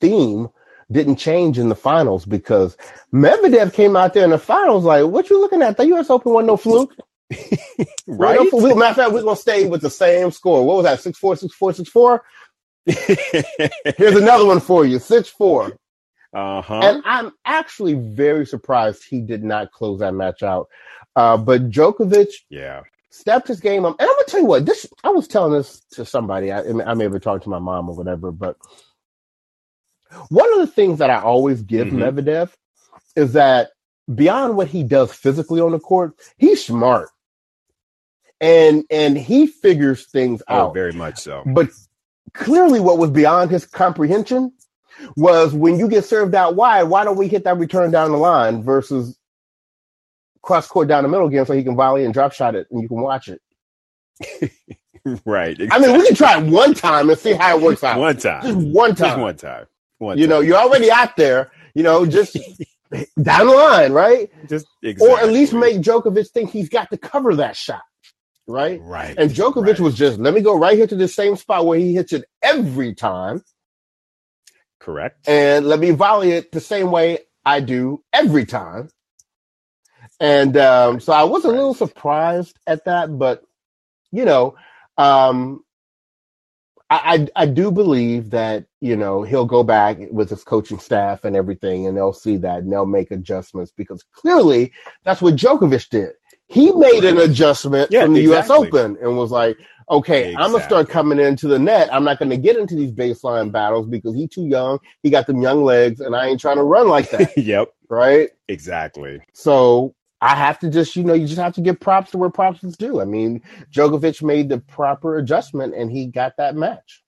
theme didn't change in the finals because Medvedev came out there in the finals like, "What you looking at? The U.S. Open wasn't no fluke, Right? No fluke. Matter of fact, we're gonna stay with the same score. What was that? Six four, six four, six four. Here's another one for you, six four. uh-huh. And I'm actually very surprised he did not close that match out. Uh, but Djokovic yeah. Stepped his game up. And I'm gonna tell you what, this I was telling this to somebody. I, I may have talked to my mom or whatever, but one of the things that I always give Mhm. Medvedev is that beyond what he does physically on the court, he's smart. And and he figures things Oh, out. very much so. But clearly what was beyond his comprehension was when you get served out wide, why don't we hit that return down the line versus cross court down the middle again so he can volley and drop shot it and you can watch it. right. I mean, we can try it one time and see how it works out. one time. Just one Just time. one time. One You know, you're already out there, you know, just down the line, right? just Or at least make Djokovic think he's got to cover that shot, right? right. And Djokovic right. was just, let me go right here to the same spot where he hits it every time correct. and let me volley it the same way I do every time. And um, so I was a little surprised at that, but you know, um, I, I I do believe that you know he'll go back with his coaching staff and everything, and they'll see that and they'll make adjustments because clearly that's what Djokovic did. He made an adjustment Yeah, from the U.S. Open and was like, "Okay, I'm gonna start coming into the net. I'm not gonna get into these baseline battles because he's too young. He got them young legs, and I ain't trying to run like that, yep. right?" Exactly. So I have to just, you know, you just have to give props to where props is due. I mean, Djokovic made the proper adjustment and he got that match.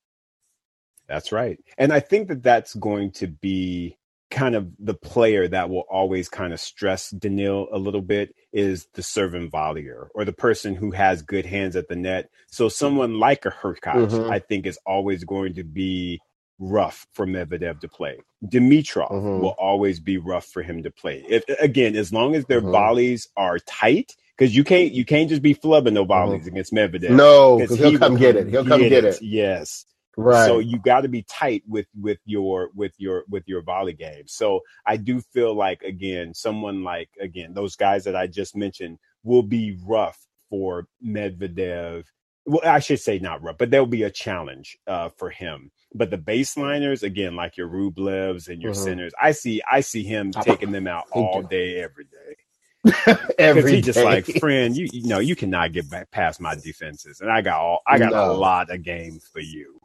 That's right. And I think that that's going to be kind of the player that will always kind of stress Daniil a little bit is the servant volleyer or the person who has good hands at the net. So someone like a Hurkacz, Mhm. I think, is always going to be rough for Medvedev to play. Dimitrov Mhm. will always be rough for him to play. If again, as long as their Mhm. volleys are tight, because you can't you can't just be flubbing no volleys against Medvedev. Mm-hmm. No, 'Cause because he'll he come get it. He'll come get it. Yes. Right. So you got to be tight with with your with your with your volley game. So I do feel like again, someone like again those guys that I just mentioned will be rough for Medvedev. Well, I should say not rough, but there'll be a challenge uh, for him. But the baseliners, again, like your Rublevs and your Mhm. Sinners, I see I see him taking them out all day, every day. Every he just like, friend, you you know, you cannot get back past my defenses, and I got all I got No. a lot of games for you.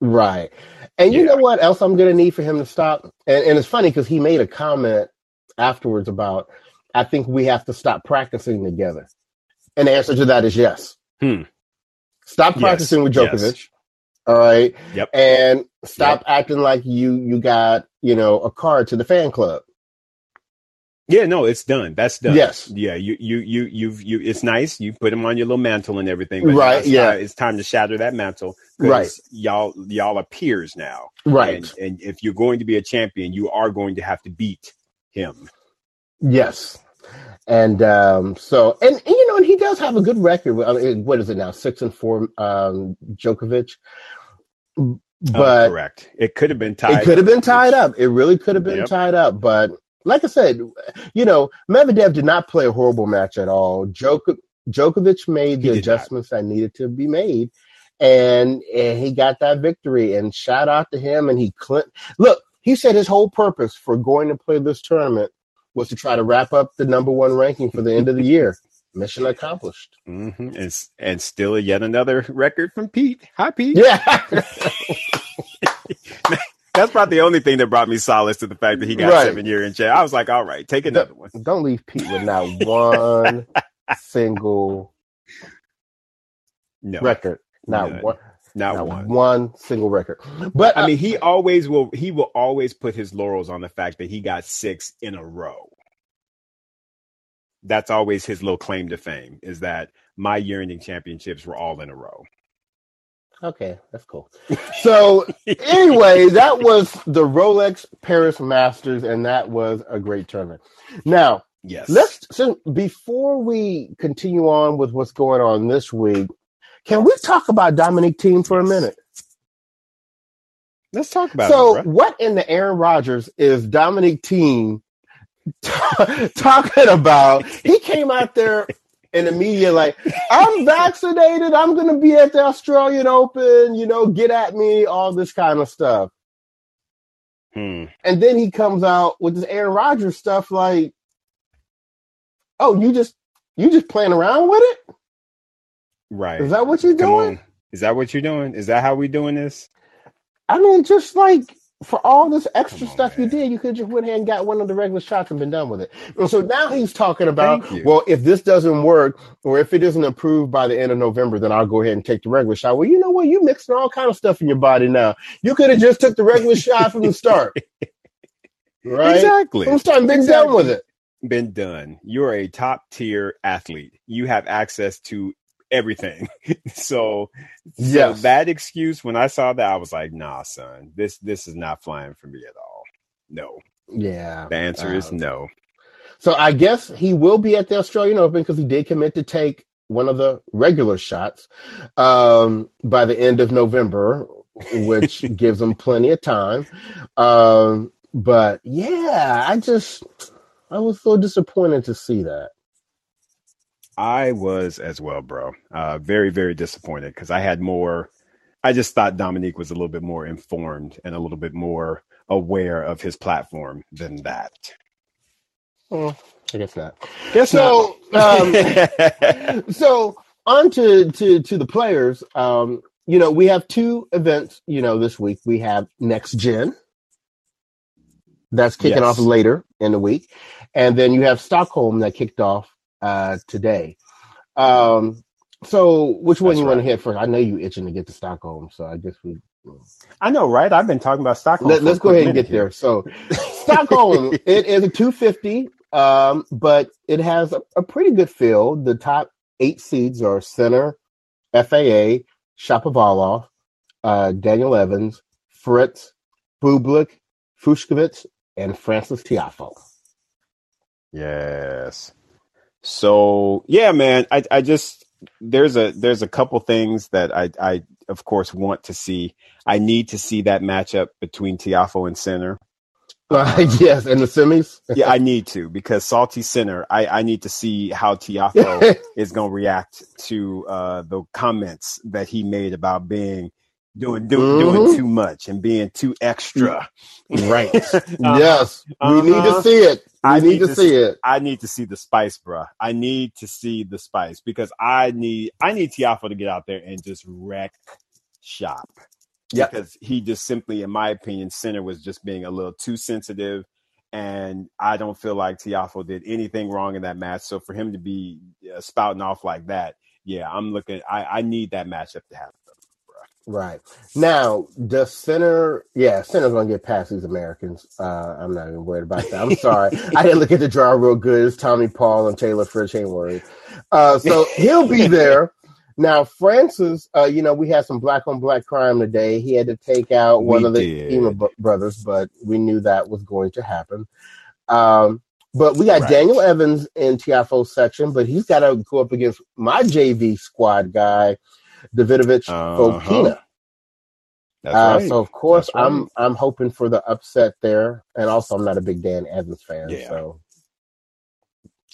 Right. And you know what else I'm going to need for him to stop? And, and it's funny because he made a comment afterwards about, I think we have to stop practicing together. And the answer to that is yes. Hmm. Stop Yes, practicing with yes. All right. Yep. And stop acting like you you got, you know, a card to the fan club. Yeah, no, it's done. That's done. Yes. Yeah, you you you you've you. It's nice. You put them on your little mantle and everything. Right, yeah. Time, it's time to shatter that mantle. Right. Y'all y'all are peers now. Right. And, and if you're going to be a champion, you are going to have to beat him. Yes. And um, so, and, and, you know, and he does have a good record. I mean, what is it now? Six and four, um, Djokovic. Uh, But correct. It could have been tied. it could have been tied up. It really could have been Yep. tied up. But like I said, you know, Medvedev did not play a horrible match at all. Djoko- Djokovic made the did not. adjustments that needed to be made, and, and he got that victory. And shout out to him. And he cl- look. He said his whole purpose for going to play this tournament was to try to wrap up the number one ranking for the end of the year. Mission accomplished. Mhm. And and still yet another record from Pete. Hi, Pete. Yeah. That's probably the only thing that brought me solace to the fact that he got Right. seven year in jail. I was like, all right, take another one. Don't leave Pete with not one single No, record. Not None. one. Not, not one. one single record. But I mean, he always will. He will always put his laurels on the fact that he got six in a row. That's always his little claim to fame. Is that my yearning championships were all in a row. okay, that's cool. So anyway, that was the Rolex Paris Masters, and that was a great tournament. Now Yes. let's so before we continue on with what's going on this week, can we talk about Dominic Thiem for a minute? let's talk about So, it. bruh. what in the Aaron Rodgers is Dominic Thiem t- talking about? He came out there in the media like, "I'm vaccinated. I'm going to be at the Australian Open. You know, get at me, all this kind of stuff." Hmm. And then he comes out with this Aaron Rodgers stuff like, "Oh, you just you just playing around with it? Right. Is that what you're doing?" Is that what you're doing? Is that how we doing this? I mean, just like for all this extra on, stuff you did, you could just went ahead and got one of the regular shots and been done with it. So now he's talking about, well, if this doesn't work or if it isn't approved by the end of November, then I'll go ahead and take the regular shot. Well, you know what? You're mixing all kind of stuff in your body now. You could have just took the regular shot from the start, right? Exactly. From the start, been Exactly. done with it. Been done. You're a top tier athlete. You have access to everything. so, so that excuse, when I saw that, I was like, nah, son, this this is not flying for me at all. No. Yeah. The answer is Um, no. So I guess he will be at the Australian Open because he did commit to take one of the regular shots um, by the end of November, which gives him plenty of time. Um, but yeah, I just I was so disappointed to see that. I was as well, bro. Uh, very, very disappointed because I had more. I just thought Dominique was a little bit more informed and a little bit more aware of his platform than that. Hmm, I guess not. Guess So, um, so on to, to to the players. Um, you know, we have two events. You know, this week we have next gen. That's kicking Yes. off later in the week, and then you have Stockholm that kicked off uh, today. Um, so, which one That's you want to right. hit first? I know you itching to get to Stockholm, so I guess we I know, right? I've been talking about Stockholm. let, us go ahead and get there. So, Stockholm, it is a 250, um, but it has a, a pretty good field. The top eight seeds are Sinner, FAA, Shapovalov, uh, Daniel Evans, Fritz, Bublik, Fucsovics, and Frances Tiafoe. Yes. So yeah, man, I I just there's a there's a couple things that I I of course want to see. I need to see that matchup between Tiafoe and Sinner. Uh, yes, in the semis. yeah, I need to because Salty Sinner. I I need to see how Tiafoe is going to react to uh, the comments that he made about being doing do, mm-hmm. doing too much and being too extra. Right. uh-huh. Yes. We uh-huh. need to see it. We I need, need to, to see it. I need to see the spice, bruh. I need to see the spice because I need I need Tiafoe to get out there and just wreck shop. Yeah. Because he just simply, in my opinion, Sinner was just being a little too sensitive. And I don't feel like Tiafoe did anything wrong in that match. So for him to be uh, spouting off like that, yeah, I'm looking. I, I need that matchup to happen. Right. Now, the Sinner, yeah, Sinner's going to get past these Americans. Uh, I'm not even worried about that. I'm sorry. I didn't look at the draw real good. It's Tommy Paul and Taylor Fritz. Ain't worried. Uh, so he'll be there. Now, Frances, uh, you know, we had some black on black crime today. He had to take out one we of the Ymer brothers, but we knew that was going to happen. Um, but we got right. Daniel Evans in Tiafoe's section, but he's got to go up against my JV squad guy, Davidovich uh-huh. Fokina. Uh, right. So of course right. I'm I'm hoping for the upset there, and also I'm not a big Dan Evans fan, yeah. so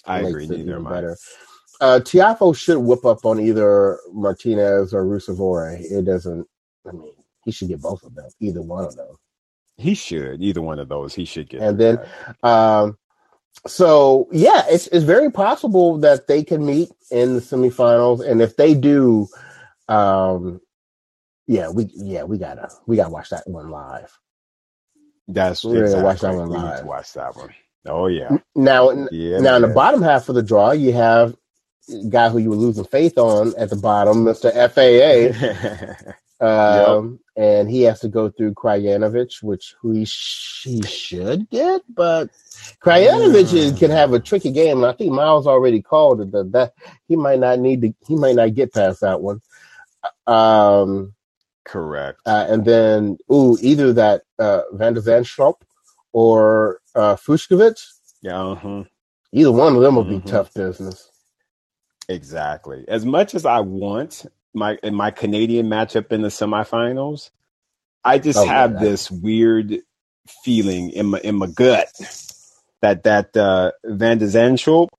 I agree. Neither am better. Uh, Tiafoe should whip up on either Martinez or Ruusuvuori. It doesn't. I mean, he should get both of them. Either one of them. He should. Either one of those. He should get. And then, um, so yeah, it's it's very possible that they can meet in the semifinals, and if they do, um, yeah, we yeah we gotta we gotta watch that one live. That's we're exactly. watch that one live. watch that one. Oh yeah. Now, yeah, now in the bottom half of the draw, you have guy who you were losing faith on at the bottom, Mister FAA. um, yep. and he has to go through Krajinovic, which he, sh- he should get, but Krajinovic can have a tricky game. And I think Miles already called it that, that he might not need to. He might not get past that one. Um, Correct. Uh, and then, ooh, either that uh, Van der Zandschulp or uh, Fucsovics. Yeah. Uh-huh. Either one of them will mm-hmm. be tough business. Exactly. As much as I want my my Canadian matchup in the semifinals, I just oh, have yeah, this weird feeling in my in my gut that that uh, Van de Zandschulp,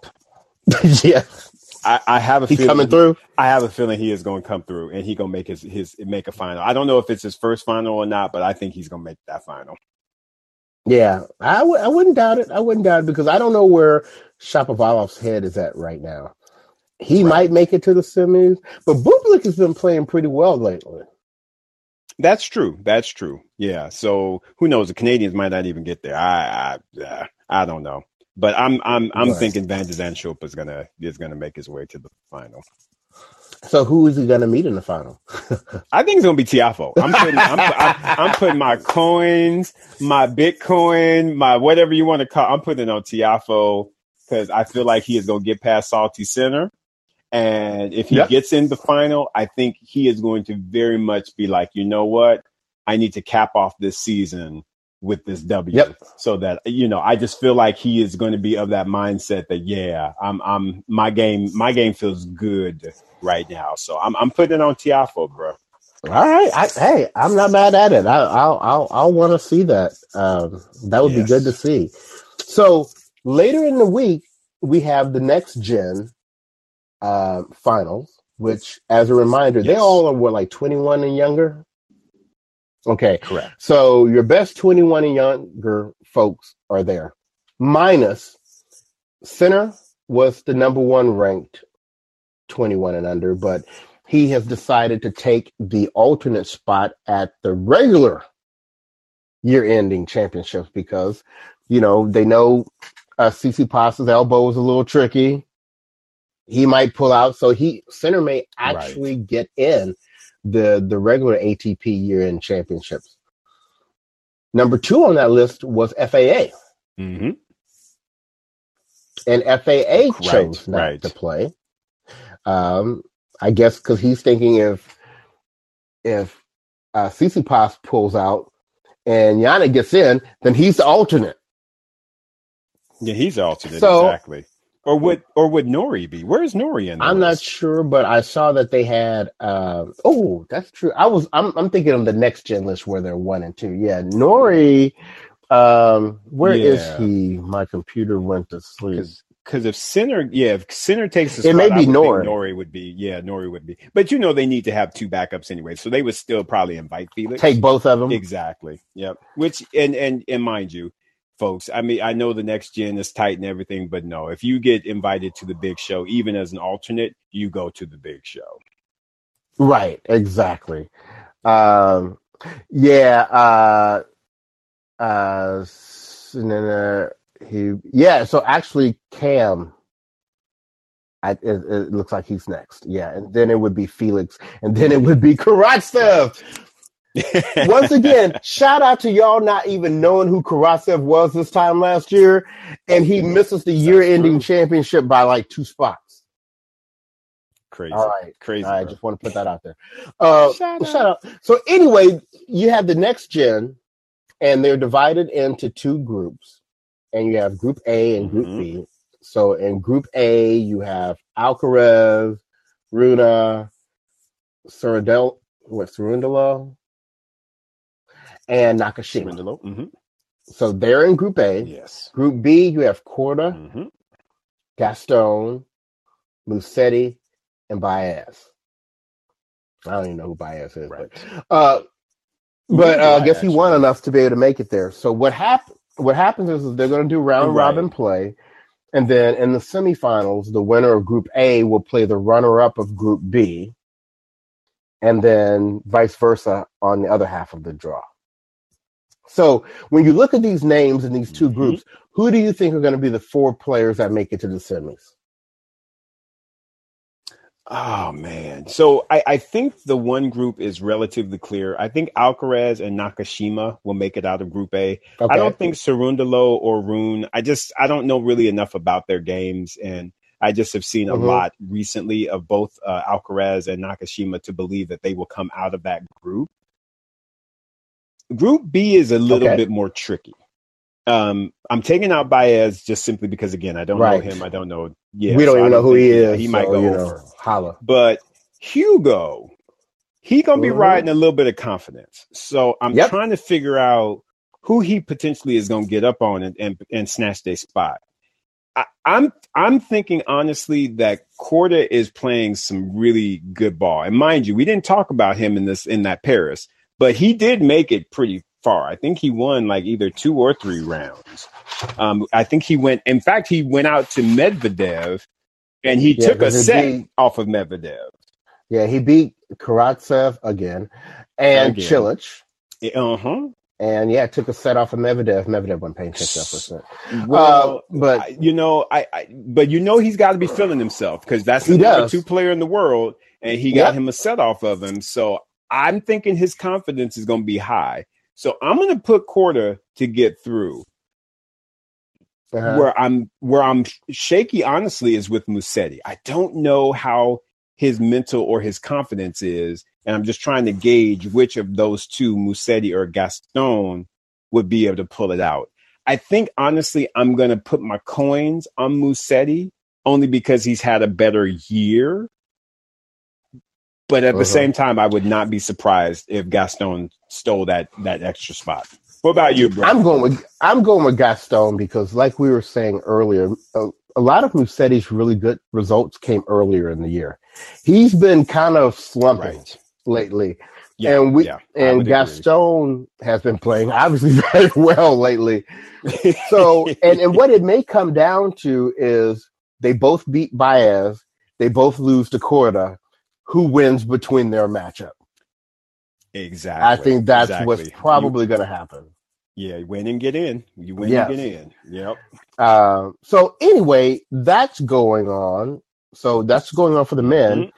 yeah, I, I have a he feeling coming through. I have a feeling he is going to come through and he gonna make his his make a final. I don't know if it's his first final or not, but I think he's gonna make that final. Yeah, I w- I wouldn't doubt it. I wouldn't doubt it because I don't know where Shapovalov's head is at right now. He right. might make it to the semis, but Bublik has been playing pretty well lately. That's true. That's true. Yeah. So who knows? The Canadians might not even get there. I I, uh, I don't know. But I'm I'm I'm right. thinking Van de Zandschulp is gonna is gonna make his way to the final. So who is he gonna meet in the final? I think it's gonna be Tiafoe. I'm putting I'm, I'm, I'm, putting my coins, my Bitcoin, my whatever you want to call. I'm putting it on Tiafoe because I feel like he is gonna get past Salty Sinner, And if he yep. gets in the final, I think he is going to very much be like, you know what? I need to cap off this season with this W. Yep. So that you know, I just feel like he is going to be of that mindset that yeah, I'm I'm my game my game feels good right now. So I'm I'm putting it on Tiafoe, bro. All right, I, hey, I'm not mad at it. I, I'll I'll I'll want to see that. Um, that would yes. be good to see. So later in the week, we have the next gen uh, finals, which, as a reminder, yes. they all are what like 21 and younger. Okay, correct. So your best 21 and younger folks are there. Minus Sinner was the number one ranked 21 and under, but he has decided to take the alternate spot at the regular year ending championships because, you know, they know uh, Tsitsipas' elbow is a little tricky he might pull out. So he Sinner may actually right. get in the the regular ATP year end championships. Number two on that list was FAA. Mm-hmm. And FAA chose not right. to play. Um, I guess because he's thinking if if uh, Tsitsipas pulls out, and Jannik gets in, then he's the alternate. Yeah, he's alternate So- exactly. Or would or would Norrie be? Where's Norrie in? I'm not sure, but I saw that they had. Uh, oh, that's true. I was. I'm. I'm thinking of the next gen list where they're one and two. Yeah, Norrie. Um, where is Yeah. he? My computer went to sleep. Because if Sinner, yeah, if Sinner takes the It spot, may be Norrie. Norrie would be, yeah, Norrie would be. But you know, they need to have two backups anyway, so they would still probably invite Felix. Take both of them. Exactly. Yep. Which and and and mind you, folks, I mean, I know the next gen is tight and everything, but no, if you get invited to the big show, even as an alternate, you go to the big show. Right. Exactly. Um. Yeah. Uh. Uh. he. Yeah. So actually, Cam. I, it, it looks like he's next. Yeah, and then it would be Felix, and then it would be Karatsev. Once again, shout out to y'all not even knowing who Karatsev was this time last year, and he misses the year-ending championship by like two spots. crazy, All right, crazy. I bro. just want to put that out there. Uh, Shout shout out. So anyway, you have the next gen, and they're divided into two groups, and you have Group A and Group Mhm. B. So in Group A, you have Alcaraz, Rune, Surindel, what Cerundolo, and Nakashima. Mhm. So they're in Group A. Yes. Group B, you have Korda, Mhm. Gaston, Musetti, and Baez. I don't even know who Baez is, Right. but uh, but uh, I guess he won enough to be able to make it there. So what hap- What happens is, is they're going to do round Right. robin play, and then in the semifinals, the winner of Group A will play the runner up of Group B, and then vice versa on the other half of the draw. So when you look at these names in these 2 Mhm. groups, who do you think are going to be the four players that make it to the semis? Oh man. So I, I think the one group is relatively clear. I think Alcaraz and Nakashima will make it out of Group A. Okay. I don't think Cerundolo or Rune. I just I don't know really enough about their games, and I just have seen a Mhm. lot recently of both uh, Alcaraz and Nakashima to believe that they will come out of that group. Group B is a little Okay. bit more tricky. Um, I'm taking out Baez just simply because again I don't know him. I don't know. Yeah, we don't so even know who he is. He might so, go you over. know, holla. But Hugo, he gonna be Mhm. riding a little bit of confidence. So I'm Yep. trying to figure out who he potentially is gonna get up on and and, and snatch their spot. I, I'm I'm thinking honestly that Korda is playing some really good ball. And mind you, we didn't talk about him in this in that Paris, but he did make it pretty far. I think he won like either two or three rounds. Um, I think he went. In fact, he went out to Medvedev, and he Yeah, took a set beat- off of Medvedev. Yeah, he beat Karatsev again and Again. Cilic. Uh huh. And yeah, took a set off of Medvedev. Medvedev wasn't paying that percent. Well, Uh, but you know, I, I but you know he's got to be feeling himself because that's the number does. two player in the world, and he got Yep. him a set off of him. So I'm thinking his confidence is going to be high. So I'm going to put Korda to get through. uh, Where I'm where I'm shaky, honestly, is with Musetti. I don't know how his mental or his confidence is, and I'm just trying to gauge which of those two, Musetti or Gaston, would be able to pull it out. I think honestly, I'm going to put my coins on Musetti only because he's had a better year. But at Uh-huh. the same time, I would not be surprised if Gaston stole that that extra spot. What about you, bro? I'm going with I'm going with Gaston because, like we were saying earlier, a, a lot of Musetti's really good results came earlier in the year. He's been kind of slumping right. lately, Yeah, and we yeah, and would agree. Gaston has been playing obviously very well lately. So, and, and what it may come down to is they both beat Baez, they both lose to Korda. Who wins between their matchup? exactly. I think that's what's probably going to happen. Yeah, win and get in. You win Yes. and get in. Yep. Uh, so anyway, that's going on. So that's going on for the men.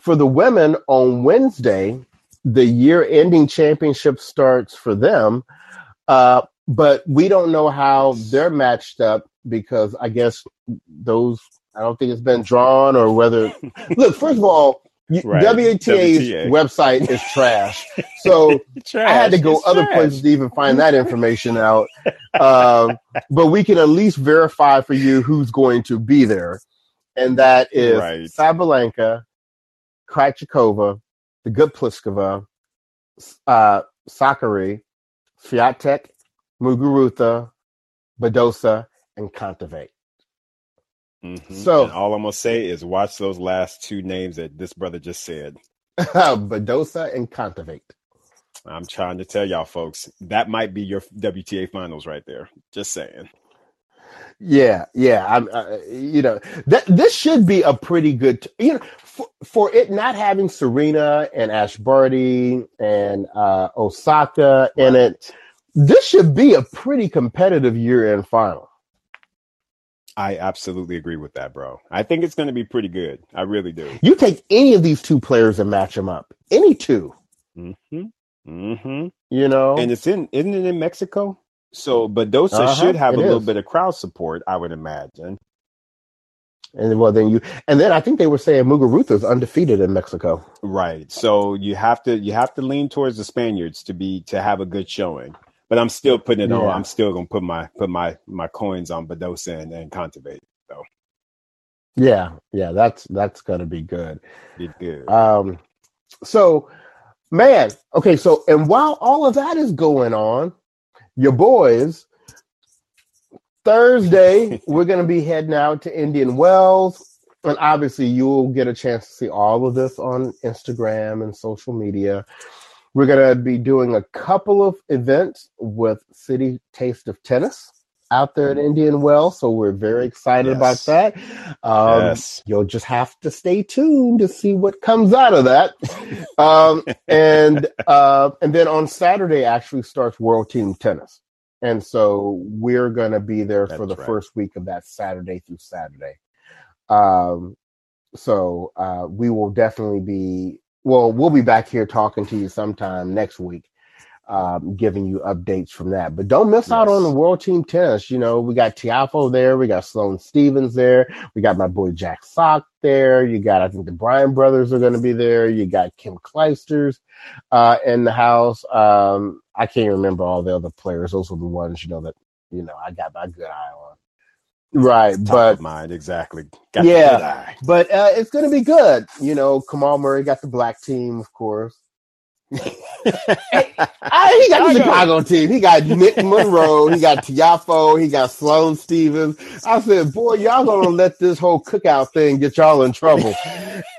For the women on Wednesday, the year-ending championship starts for them. Uh, but we don't know how they're matched up because I guess those I don't think it's been drawn or whether. look, first of all, right. WTA's WTA. website is trash. So trash. I had to go it's other trash. places to even find that information out. Um, but we can at least verify for you who's going to be there. And that is right. Sabalenka, Krejcikova, the good Pliskova, uh, Sakkari, Swiatek, Muguruza, Badosa, and Kontaveit. Mm-hmm. So and all I'm gonna say is watch those last two names that this brother just said. Badosa and Kontaveit. I'm trying to tell y'all folks that might be your WTA finals right there. Just saying. Yeah, yeah. I'm, uh, you know, that this should be a pretty good, you know, for, for it not having Serena and Ash Barty and uh, Osaka in it. This should be a pretty competitive year-end final. I absolutely agree with that, bro. I think it's going to be pretty good. I really do. You take any of these two players and match them up. Any 2 Mm-hmm. Mm-hmm. You know, and it's in isn't it in Mexico? So Badosa uh-huh, should have a little bit of crowd support, I would imagine. And well, then you, and then I think they were saying Muguruza is undefeated in Mexico. Right. So you have to you have to lean towards the Spaniards to be to have a good showing but I'm still putting it yeah. on. I'm still gonna put my put my my coins on Badosa and, and Kontaveit. So yeah, yeah, that's that's gonna be good. Be good. Um, so man, okay, so and while all of that is going on, your boys. Thursday, we're going to be heading out to Indian Wells. And obviously, you'll get a chance to see all of this on Instagram and social media. We're going to be doing a couple of events with City Taste of Tennis out there at Indian Wells. So we're very excited yes. about that. Um, yes. You'll just have to stay tuned to see what comes out of that. um, and uh, and then on Saturday actually starts World Team Tennis. And so we're going to be there That's for the right. first week of that Saturday through Saturday. Um, so uh, we will definitely be well, we'll be back here talking to you sometime next week, um, giving you updates from that. But don't miss yes. out on the World Team Tennis. You know, we got Tiafoe there, we got Sloane Stevens there, we got my boy Jack Sock there. You got, I think the Bryan brothers are going to be there. You got Kim Clijsters uh, in the house. Um, I can't remember all the other players. Those are the ones you know that you know I got my good eye on. Right, but mind exactly. Got yeah, but uh, it's going to be good. You know, Kamau Murray got the black team, of course. I, he got the Chicago team. He got Nick Monroe. He got Tiafoe. He got Sloane Stevens. I said, boy, y'all gonna let this whole cookout thing get y'all in trouble.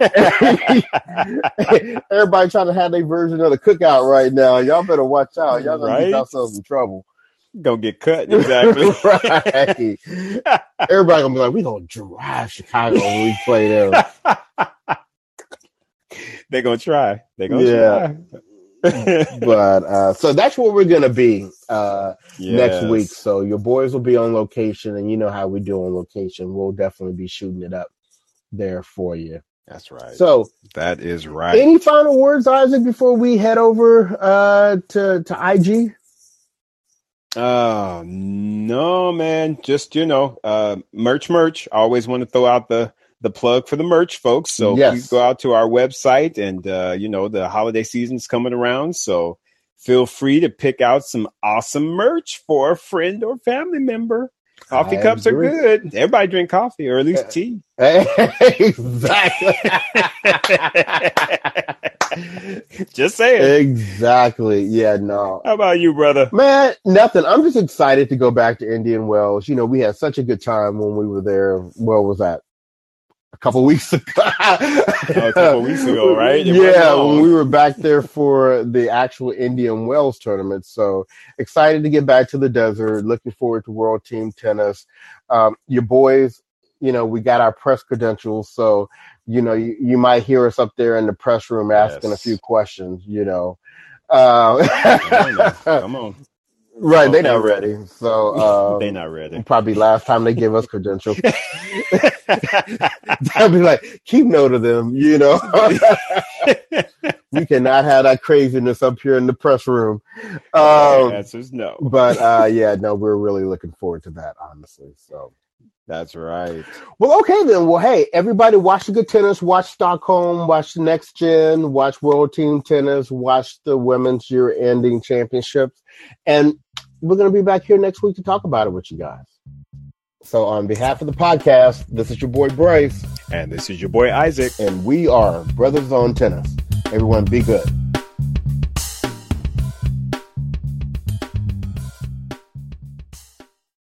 Everybody trying to have their version of the cookout right now. Y'all better watch out. Y'all gonna right? get yourselves in trouble gonna get cut exactly. right. Everybody gonna be like, we gonna drive Chicago when we play them. They're gonna try. They're gonna yeah. try. but uh, so that's where we're gonna be uh, yes. next week. So your boys will be on location, and you know how we do on location. We'll definitely be shooting it up there for you. That's right. So that is right. Any final words, Isaac, before we head over uh, to to IG? Uh, no, man. Just you know, uh, merch, merch. I always want to throw out the the plug for the merch, folks. So yes. please go out to our website, and uh, you know the holiday season's coming around, so feel free to pick out some awesome merch for a friend or family member. Coffee I cups agree. are good. Everybody drink coffee or at least tea. exactly. just saying. Exactly. Yeah, no. How about you, brother? Man, nothing. I'm just excited to go back to Indian Wells. You know, we had such a good time when we were there. Where was that? A couple weeks ago. oh, a couple weeks ago, right? It yeah, when we were back there for the actual Indian Wells tournament. So excited to get back to the desert. Looking forward to World Team Tennis. Um, your boys, you know, we got our press credentials. So you know, you, you might hear us up there in the press room asking yes. a few questions, you know. Uh, Come on. Right, they're not ready. So um, they're not ready. Probably last time they gave us credentials. I'll be like, keep note of them, you know. we cannot have that craziness up here in the press room. Um, answers no. but uh, yeah, no, we're really looking forward to that, honestly. So That's right. Well, okay then. Well, hey, everybody, watch the good tennis. Watch Stockholm. Watch the next gen. Watch World Team Tennis. Watch the Women's Year-ending Championships, and we're going to be back here next week to talk about it with you guys. So, on behalf of the podcast, this is your boy Bryce, and this is your boy Isaac, and we are Brothers on Tennis. Everyone, be good.